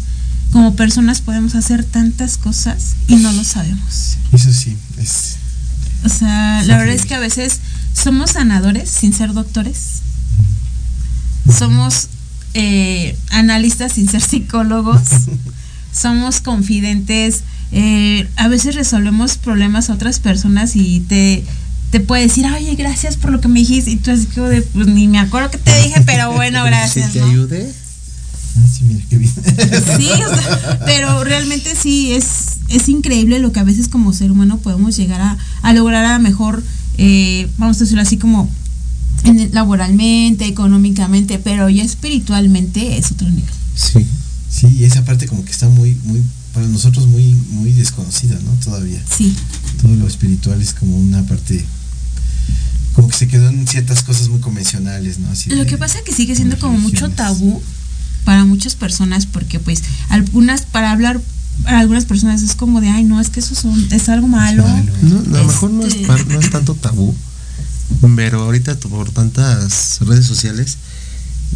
como personas podemos hacer tantas cosas y no lo sabemos. Eso sí, es O sea, la verdad es que a veces somos sanadores sin ser doctores. Somos eh, analistas sin ser psicólogos. somos confidentes. eh, a veces resolvemos problemas a otras personas y te, te puede decir, oye, gracias por lo que me dijiste. Y tú así como de, pues ni me acuerdo que te dije, pero bueno, gracias. Te ¿no? ayude, Ah, sí, mira, qué bien. Sí, o sea, pero realmente sí es, es increíble lo que a veces como ser humano podemos llegar a, a lograr a mejor, eh, vamos a decirlo así como en laboralmente, económicamente, pero ya espiritualmente es otro nivel. sí. Sí, y esa parte como que está muy, muy, para nosotros muy, muy desconocida, ¿no? Todavía. Sí, Todo lo espiritual es como una parte, como que se quedó en ciertas cosas muy convencionales, ¿no? Así lo que pasa es que sigue siendo como mucho tabú para muchas personas porque pues algunas, para hablar, para algunas personas es como de, ay, no, es que eso son, es algo malo. malo. No, a lo mejor no es, Este- par- no es tanto tabú, pero ahorita por tantas redes sociales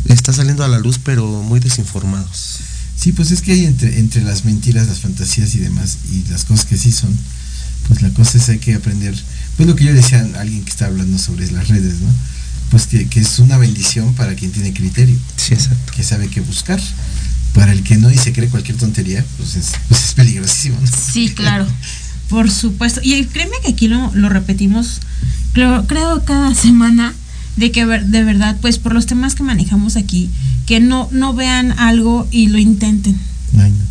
está saliendo a la luz, pero muy desinformados. Sí, pues es que hay entre, entre las mentiras, las fantasías y demás, y las cosas que sí son, pues la cosa es hay que aprender, pues lo que yo decía a alguien que está hablando sobre las redes, ¿no? Pues que, que es una bendición para quien tiene criterio, Sí, exacto. que sabe qué buscar. Para el que no y se cree cualquier tontería, pues es, pues es peligrosísimo, ¿no? Sí, claro, por supuesto. Y créeme que aquí lo, lo repetimos, creo, creo cada semana, de que ver- de verdad, pues por los temas que manejamos aquí, que no, no vean algo y lo intenten. Ay, no.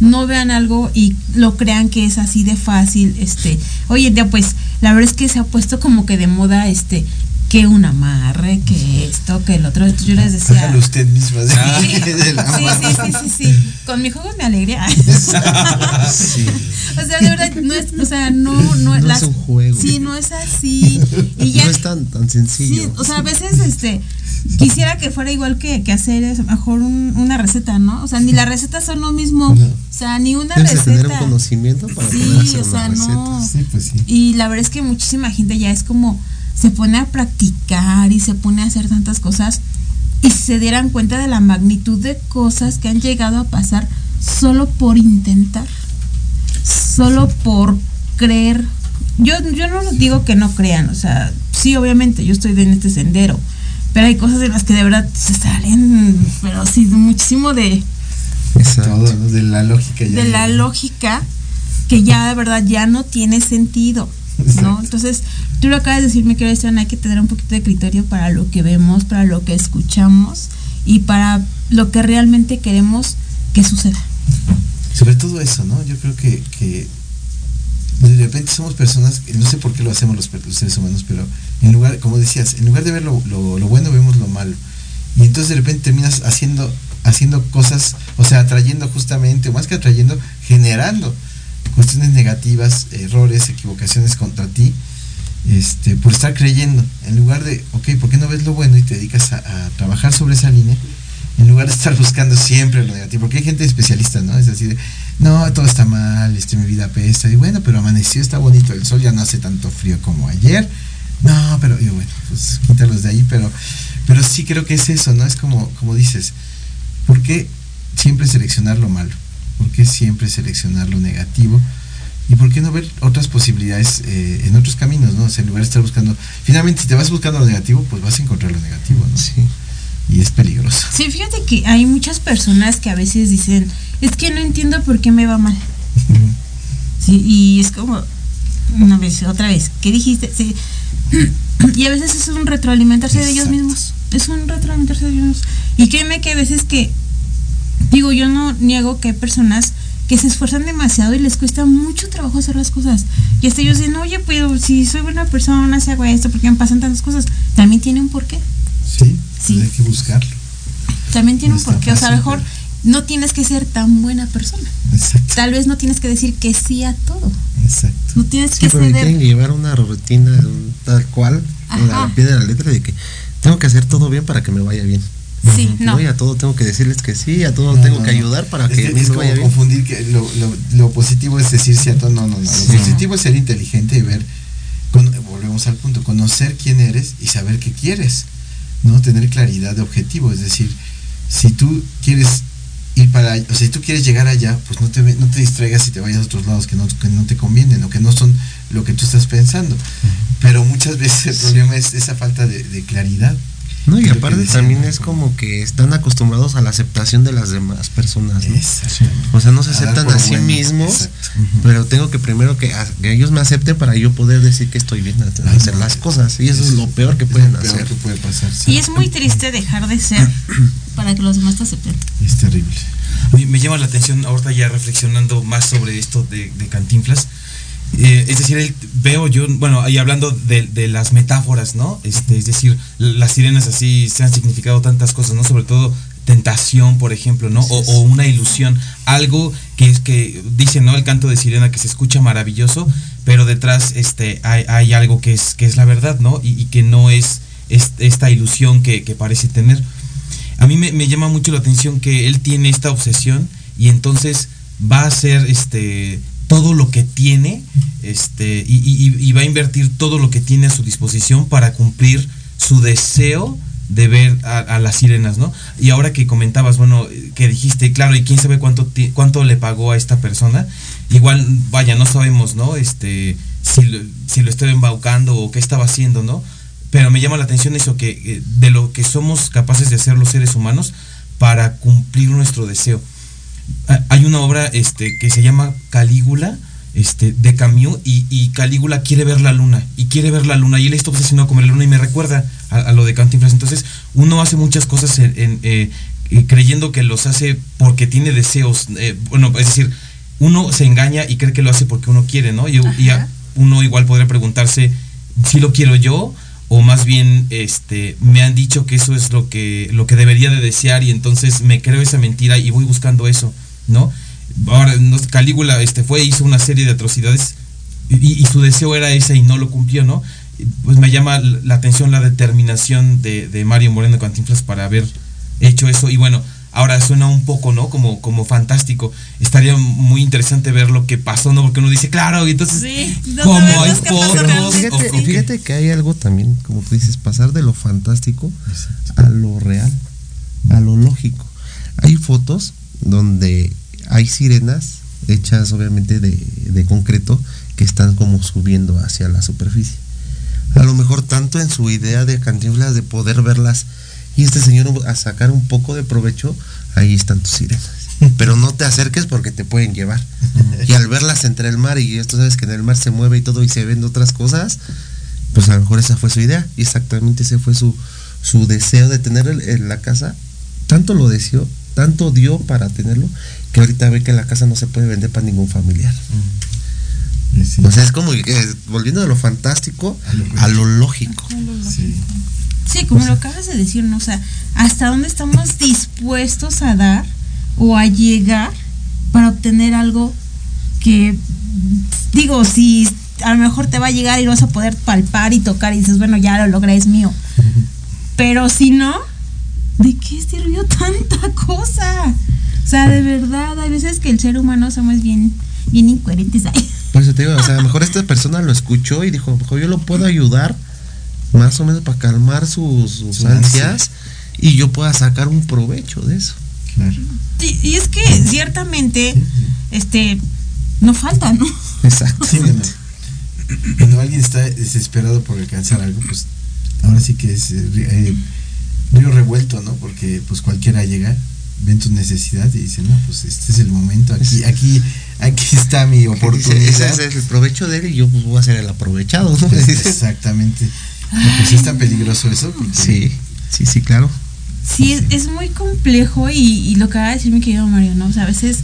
No vean algo y lo crean que es así de fácil. Este, hoy en día, pues, la verdad es que se ha puesto como que de moda este que un amarre, que esto, que el otro. Yo les decía. Hágalo usted misma. de- Sí, sí, sí, sí, sí, sí. Con mi juego me alegría. Sí. O sea, de verdad, no es, o sea, no, no, No es un juego. Sí, no es así. Y ya, no es tan, tan sí, sencillo. o sea, a veces, este, quisiera que fuera igual que, que hacer es mejor un- una receta, ¿no? O sea, ni las recetas son lo mismo. No. O sea, ni una Debes de receta. tener un conocimiento para Sí, poder hacer o sea, una receta. no. Sí, pues sí. Y la verdad es que muchísima gente ya es como se pone a practicar y se pone a hacer tantas cosas y se dieran cuenta de la magnitud de cosas que han llegado a pasar solo por intentar, solo por creer. Yo, yo no digo que no crean, o sea, sí, obviamente, yo estoy en este sendero, pero hay cosas en las que de verdad se salen, pero sí, muchísimo de, Exacto. Todo, ¿no? De la lógica ya. de la lógica que ya de verdad ya no tiene sentido, ¿no? Exacto. Entonces, tú lo acabas de decir, mi querido Esteban, hay que tener un poquito de criterio para lo que vemos, para lo que escuchamos y para lo que realmente queremos que suceda. Sobre todo eso, ¿no? Yo creo que, que de repente somos personas, no sé por qué lo hacemos los, seres humanos, pero en lugar, como decías, en lugar de ver lo, lo- lo bueno, vemos lo malo. Y entonces de repente terminas haciendo, haciendo cosas, o sea, atrayendo justamente, o más que atrayendo, generando cuestiones negativas, errores, equivocaciones contra ti, este, por estar creyendo. En lugar de, ok, ¿por qué no ves lo bueno y te dedicas a, trabajar sobre esa línea? En lugar de estar buscando siempre lo negativo, porque hay gente especialista, ¿no? Es así de, no, todo está mal, este, mi vida apesta, y bueno, pero amaneció, está bonito, el sol ya no hace tanto frío como ayer, no, pero, y bueno, pues quítalos de ahí, pero, pero sí creo que es eso, ¿no? Es como, como dices, ¿por qué siempre seleccionar lo malo? ¿Por qué siempre seleccionar lo negativo? ¿Y por qué no ver otras posibilidades eh, en otros caminos, ¿no? O sea, en lugar de estar buscando, finalmente si te vas buscando lo negativo, pues vas a encontrar lo negativo, ¿no? Sí. Y es peligroso. Sí, fíjate que hay muchas personas que a veces dicen, es que no entiendo por qué me va mal. Sí, y es como, una vez, otra vez, ¿qué dijiste? Sí. Y a veces es un retroalimentarse de ellos mismos. Es un retroalimentarse de ellos mismos. Y créeme que a veces que, digo, yo no niego que hay personas que se esfuerzan demasiado y les cuesta mucho trabajo hacer las cosas. Y hasta ellos dicen, oye, pues si soy buena persona, si hago esto, porque me pasan tantas cosas, también tiene un porqué. Sí, Sí. pues hay que buscarlo. También tiene No un porqué. O sea, a lo mejor no tienes que ser tan buena persona. Exacto, Tal vez no tienes que decir que sí a todo. exacto. No tienes Sí, que pero tienen ceder. que llevar una rutina un tal cual, a la pie de la letra, de que tengo que hacer todo bien para que me vaya bien. Sí, no. Y a todo tengo que decirles que sí, a todo No, tengo no, que no. ayudar para Es que, que es como vaya bien. confundir que lo, lo, lo positivo es decir sí a todo. No, no, no. Lo positivo es ser inteligente y ver, con- volvemos al punto, conocer quién eres y saber qué quieres. ¿no? Tener claridad de objetivo. Es decir, si tú quieres ir para o sea, si tú quieres llegar allá, pues no te, ve- no te distraigas y te vayas a otros lados que no, que no te convienen o que no son lo que tú estás pensando. Pero muchas veces el problema es esa falta de, de claridad. No, y aparte también es como que están acostumbrados a la aceptación de las demás personas, ¿no? O sea, no se aceptan a sí bueno, mismos, exacto. pero tengo que primero que, a- que ellos me acepten para yo poder decir que estoy bien a hacer las cosas. Y eso es lo peor que pueden peor hacer. que puede pasar. sí. Y es muy triste dejar de ser para que los demás te acepten. Es terrible. A mí me llama la atención ahorita ya reflexionando más sobre esto de, de Cantinflas. Eh, es decir, él- veo yo, bueno, ahí hablando de, de las metáforas, ¿no? Este, es decir, las sirenas así se han significado tantas cosas, ¿no? Sobre todo tentación, por ejemplo, ¿no? O, o una ilusión, algo que es que dice, ¿no? El canto de sirena que se escucha maravilloso, pero detrás este, hay, hay algo que es, que es la verdad, ¿no? Y, y que no es, es esta ilusión que, que parece tener. A mí me, me llama mucho la atención que él tiene esta obsesión y entonces va a hacer este todo lo que tiene este y, va a invertir todo lo que tiene a su disposición para cumplir su deseo de ver a, las sirenas, ¿no? Y ahora que comentabas, bueno, que dijiste, claro, y quién sabe cuánto cuánto le pagó a esta persona, igual, vaya, no sabemos, ¿no? Este, si lo, si lo estaba embaucando o qué estaba haciendo, ¿no? Pero me llama la atención eso, que eh, de lo que somos capaces de hacer los seres humanos para cumplir nuestro deseo. Ah, Hay una obra este, que se llama Calígula, este, de Camus, y, y Calígula quiere ver la luna, y quiere ver la luna, y él está obsesionado con ver la luna, y me recuerda a, a lo de Cantinflas. Entonces, uno hace muchas cosas en, en, eh, eh, creyendo que los hace porque tiene deseos, eh, bueno, es decir, uno se engaña y cree que lo hace porque uno quiere, ¿no? Y, y a- uno igual podría preguntarse si lo quiero yo o más bien este me han dicho que eso es lo que lo que debería de desear y entonces me creo esa mentira y voy buscando eso, ¿no? Ahora Calígula este fue hizo una serie de atrocidades y, y su deseo era ese y no lo cumplió, ¿no? Pues me llama la atención la determinación de, de Mario Moreno Cantinflas para haber hecho eso y bueno, ahora suena un poco, ¿no? Como, como fantástico. Estaría muy interesante ver lo que pasó, ¿no? Porque uno dice, claro, y entonces, Sí, no como hay fotos, fíjate, o- o- fíjate que hay algo también, como tú dices, pasar de lo fantástico a lo real, a lo lógico. Hay fotos donde hay sirenas hechas obviamente de, de concreto que están como subiendo hacia la superficie. A lo mejor tanto en su idea de Cantinflas de poder verlas y este señor a sacar un poco de provecho, ahí están tus sirenas. Pero no te acerques porque te pueden llevar. Y al verlas entre el mar y esto sabes que en el mar se mueve y todo y se ven otras cosas, pues a lo mejor esa fue su idea y exactamente ese fue su, su deseo de tener el- en la casa. Tanto lo deseó, tanto dio para tenerlo, que ahorita ve que la casa no se puede vender para ningún familiar. Sí. O sea, es como eh, volviendo de lo fantástico a lo lógico. Sí. Sí, como lo acabas de decir, ¿no? O sea, ¿hasta dónde estamos dispuestos a dar o a llegar para obtener algo que, digo, si a lo mejor te va a llegar y lo vas a poder palpar y tocar y dices, bueno, ya lo logré, es mío. Pero si no, ¿de qué sirvió tanta cosa? O sea, de verdad, hay veces que el ser humano somos bien, bien incoherentes ahí. Por eso te digo, o sea, a lo mejor esta persona lo escuchó y dijo, a lo mejor yo lo puedo ayudar más o menos para calmar sus, sus Su ansias y yo pueda sacar un provecho de eso. Claro. Y es que ciertamente, este, no falta, ¿no? Sí, bueno. Cuando alguien está desesperado por alcanzar algo, pues ahora sí que es eh, eh, río revuelto, ¿no? Porque pues cualquiera llega, ven tu necesidad y dice, no, pues este es el momento, aquí, aquí, aquí está mi Dice, oportunidad. ese es el provecho de él y yo pues, voy a ser el aprovechado, ¿no? Exactamente. Pues sí es tan peligroso eso. porque- Sí, sí, sí, claro. Sí, es, es muy complejo y, y lo que acaba de decir mi querido Mario, ¿no? O sea, a veces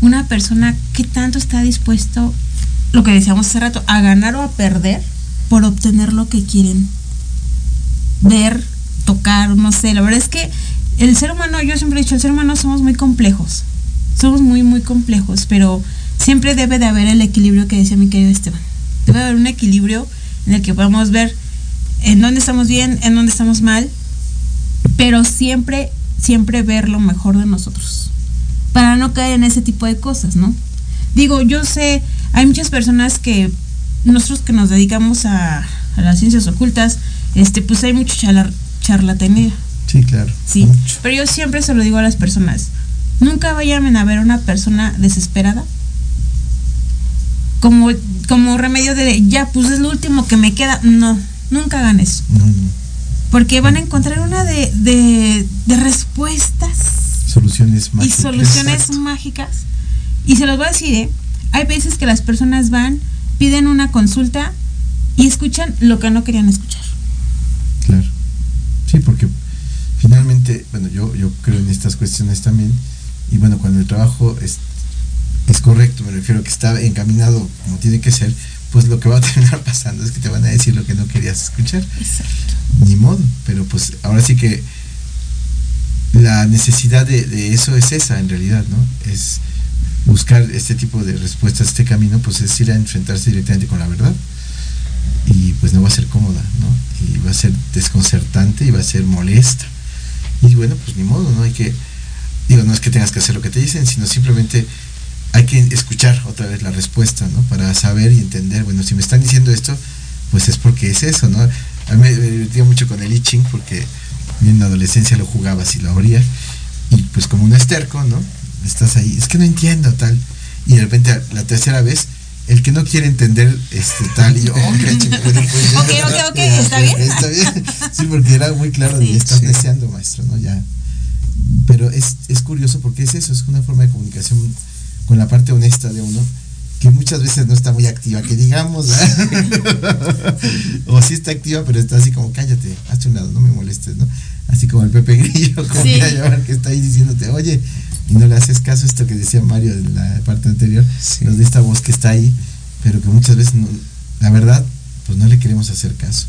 una persona que tanto está dispuesto, lo que decíamos hace rato, a ganar o a perder por obtener lo que quieren ver, tocar, no sé. La verdad es que el ser humano, yo siempre he dicho, el ser humano somos muy complejos. Somos muy, muy complejos, pero siempre debe de haber el equilibrio que decía mi querido Esteban. Debe haber un equilibrio en el que podamos ver en dónde estamos bien, en dónde estamos mal, pero siempre, siempre ver lo mejor de nosotros, para no caer en ese tipo de cosas, ¿no? Digo, yo sé, hay muchas personas que, nosotros que nos dedicamos a, a las ciencias ocultas, este, pues hay mucho charla- charlatanería, Sí, claro. sí, Mucho. pero yo siempre se lo digo a las personas, nunca vayan a ver a una persona desesperada como, como remedio de, ya, pues es lo último que me queda, no, nunca hagan eso No, no. porque van a encontrar una de, de, de respuestas Soluciones y mágicas. soluciones Exacto. mágicas. Y se los voy a decir, ¿eh? hay veces que las personas van, piden una consulta y escuchan lo que no querían escuchar. Claro. Sí, porque finalmente, bueno, yo, yo creo en estas cuestiones también. Y bueno, cuando el trabajo es, es correcto, me refiero a que está encaminado como tiene que ser, pues lo que va a terminar pasando es que te van a decir lo que no querías escuchar. Exacto. Ni modo. Pero pues ahora sí que la necesidad de, de eso es esa en realidad, ¿no? Es buscar este tipo de respuestas, este camino, pues es ir a enfrentarse directamente con la verdad. Y pues no va a ser cómoda, ¿no? Y va a ser desconcertante y va a ser molesta. Y bueno, pues ni modo, ¿no? Hay que, digo, no es que tengas que hacer lo que te dicen, sino simplemente hay que escuchar otra vez la respuesta, ¿no? Para saber y entender, bueno, si me están diciendo esto, pues es porque es eso, ¿no? A mí me divertía mucho con el I Ching porque en la adolescencia lo jugabas y lo abría y pues como un esterco, ¿no? Estás ahí, es que no entiendo tal y de repente la tercera vez el que no quiere entender este tal y yo, oh, qué chingada, pues, Ok, ok, ok, ¿está bien? Está bien. Sí, porque era muy claro de Sí. estás deseando, maestro, ¿no? Ya. Pero es, es curioso porque es eso, es una forma de comunicación con la parte honesta de uno que muchas veces no está muy activa, que digamos, o sí está activa, pero está así como, cállate, hazte un lado, no me molestes, ¿no? Así como el Pepe Grillo, como Sí. llamar, que está ahí diciéndote, oye, y no le haces caso a esto que decía Mario en la parte anterior, Sí. los de esta voz que está ahí, pero que muchas veces, no- la verdad, pues no le queremos hacer caso,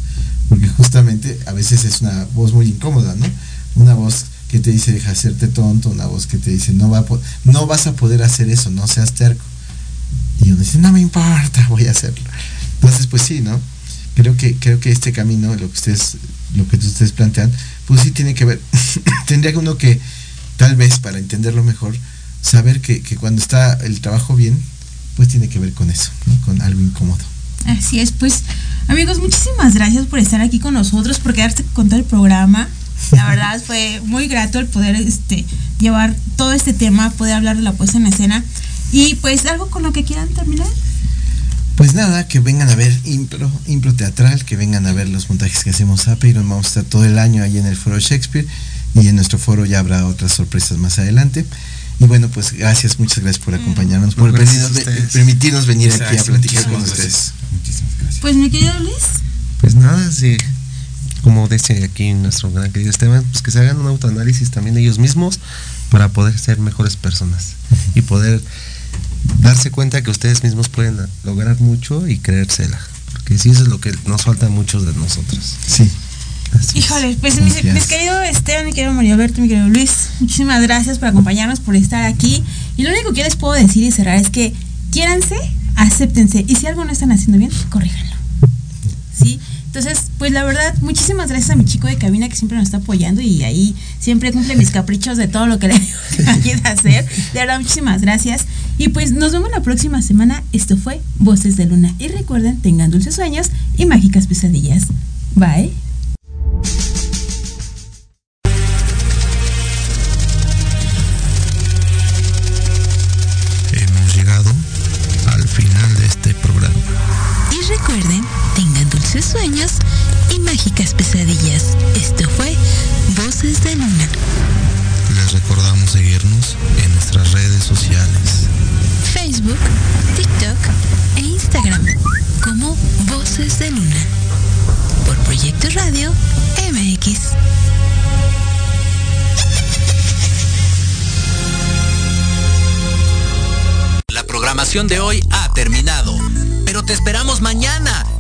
porque justamente a veces es una voz muy incómoda, ¿no? Una voz que te dice deja hacerte tonto, una voz que te dice no va a no vas a poder hacer eso, no seas terco. Y uno dice, no me importa, voy a hacerlo. Entonces, pues sí, ¿no? Creo que, creo que este camino, lo que ustedes, lo que ustedes plantean, pues sí tiene que ver, tendría uno que, tal vez para entenderlo mejor, saber que, que cuando está el trabajo bien, pues tiene que ver con eso, con algo incómodo. Así es, pues amigos, muchísimas gracias por estar aquí con nosotros, por quedarte con todo el programa. La verdad fue muy grato el poder este, llevar todo este tema, poder hablar de la puesta en escena. Y pues algo con lo que quieran terminar. Pues nada, que vengan a ver impro, impro teatral, que vengan a ver los montajes que hacemos a Peyron. Vamos a estar todo el año ahí en el foro Shakespeare y en nuestro foro ya habrá otras sorpresas más adelante. Y bueno, pues gracias, muchas gracias por acompañarnos, por permitirnos, venir aquí a platicar con ustedes. gracias. Muchísimas gracias. Pues mi querido Luis. Pues nada, sí, como dice aquí nuestro gran querido Esteban, pues que se hagan un autoanálisis también ellos mismos para poder ser mejores personas y poder darse cuenta que ustedes mismos pueden lograr mucho y creérsela. Porque sí, eso es lo que nos falta a muchos de nosotros. Sí, Así. Híjole, pues mis, mis querido Esteban, mi querido Mario Alberto, mi querido Luis, muchísimas gracias por acompañarnos, por estar aquí. Y lo único que les puedo decir y cerrar es que quiéranse, acéptense. Y si algo no están haciendo bien, corríjanlo. ¿Sí? Entonces, pues la verdad, muchísimas gracias a mi chico de cabina que siempre nos está apoyando y ahí siempre cumple mis caprichos de todo lo que le digo que hacer. De verdad, muchísimas gracias. Y pues nos vemos la próxima semana. Esto fue Voces de Luna. Y recuerden, tengan dulces sueños y mágicas pesadillas. Bye. Voces de Luna. Les recordamos seguirnos en nuestras redes sociales. Facebook, TikTok e Instagram como Voces de Luna. Por Proyecto Radio MX. La programación de hoy ha terminado, pero te esperamos mañana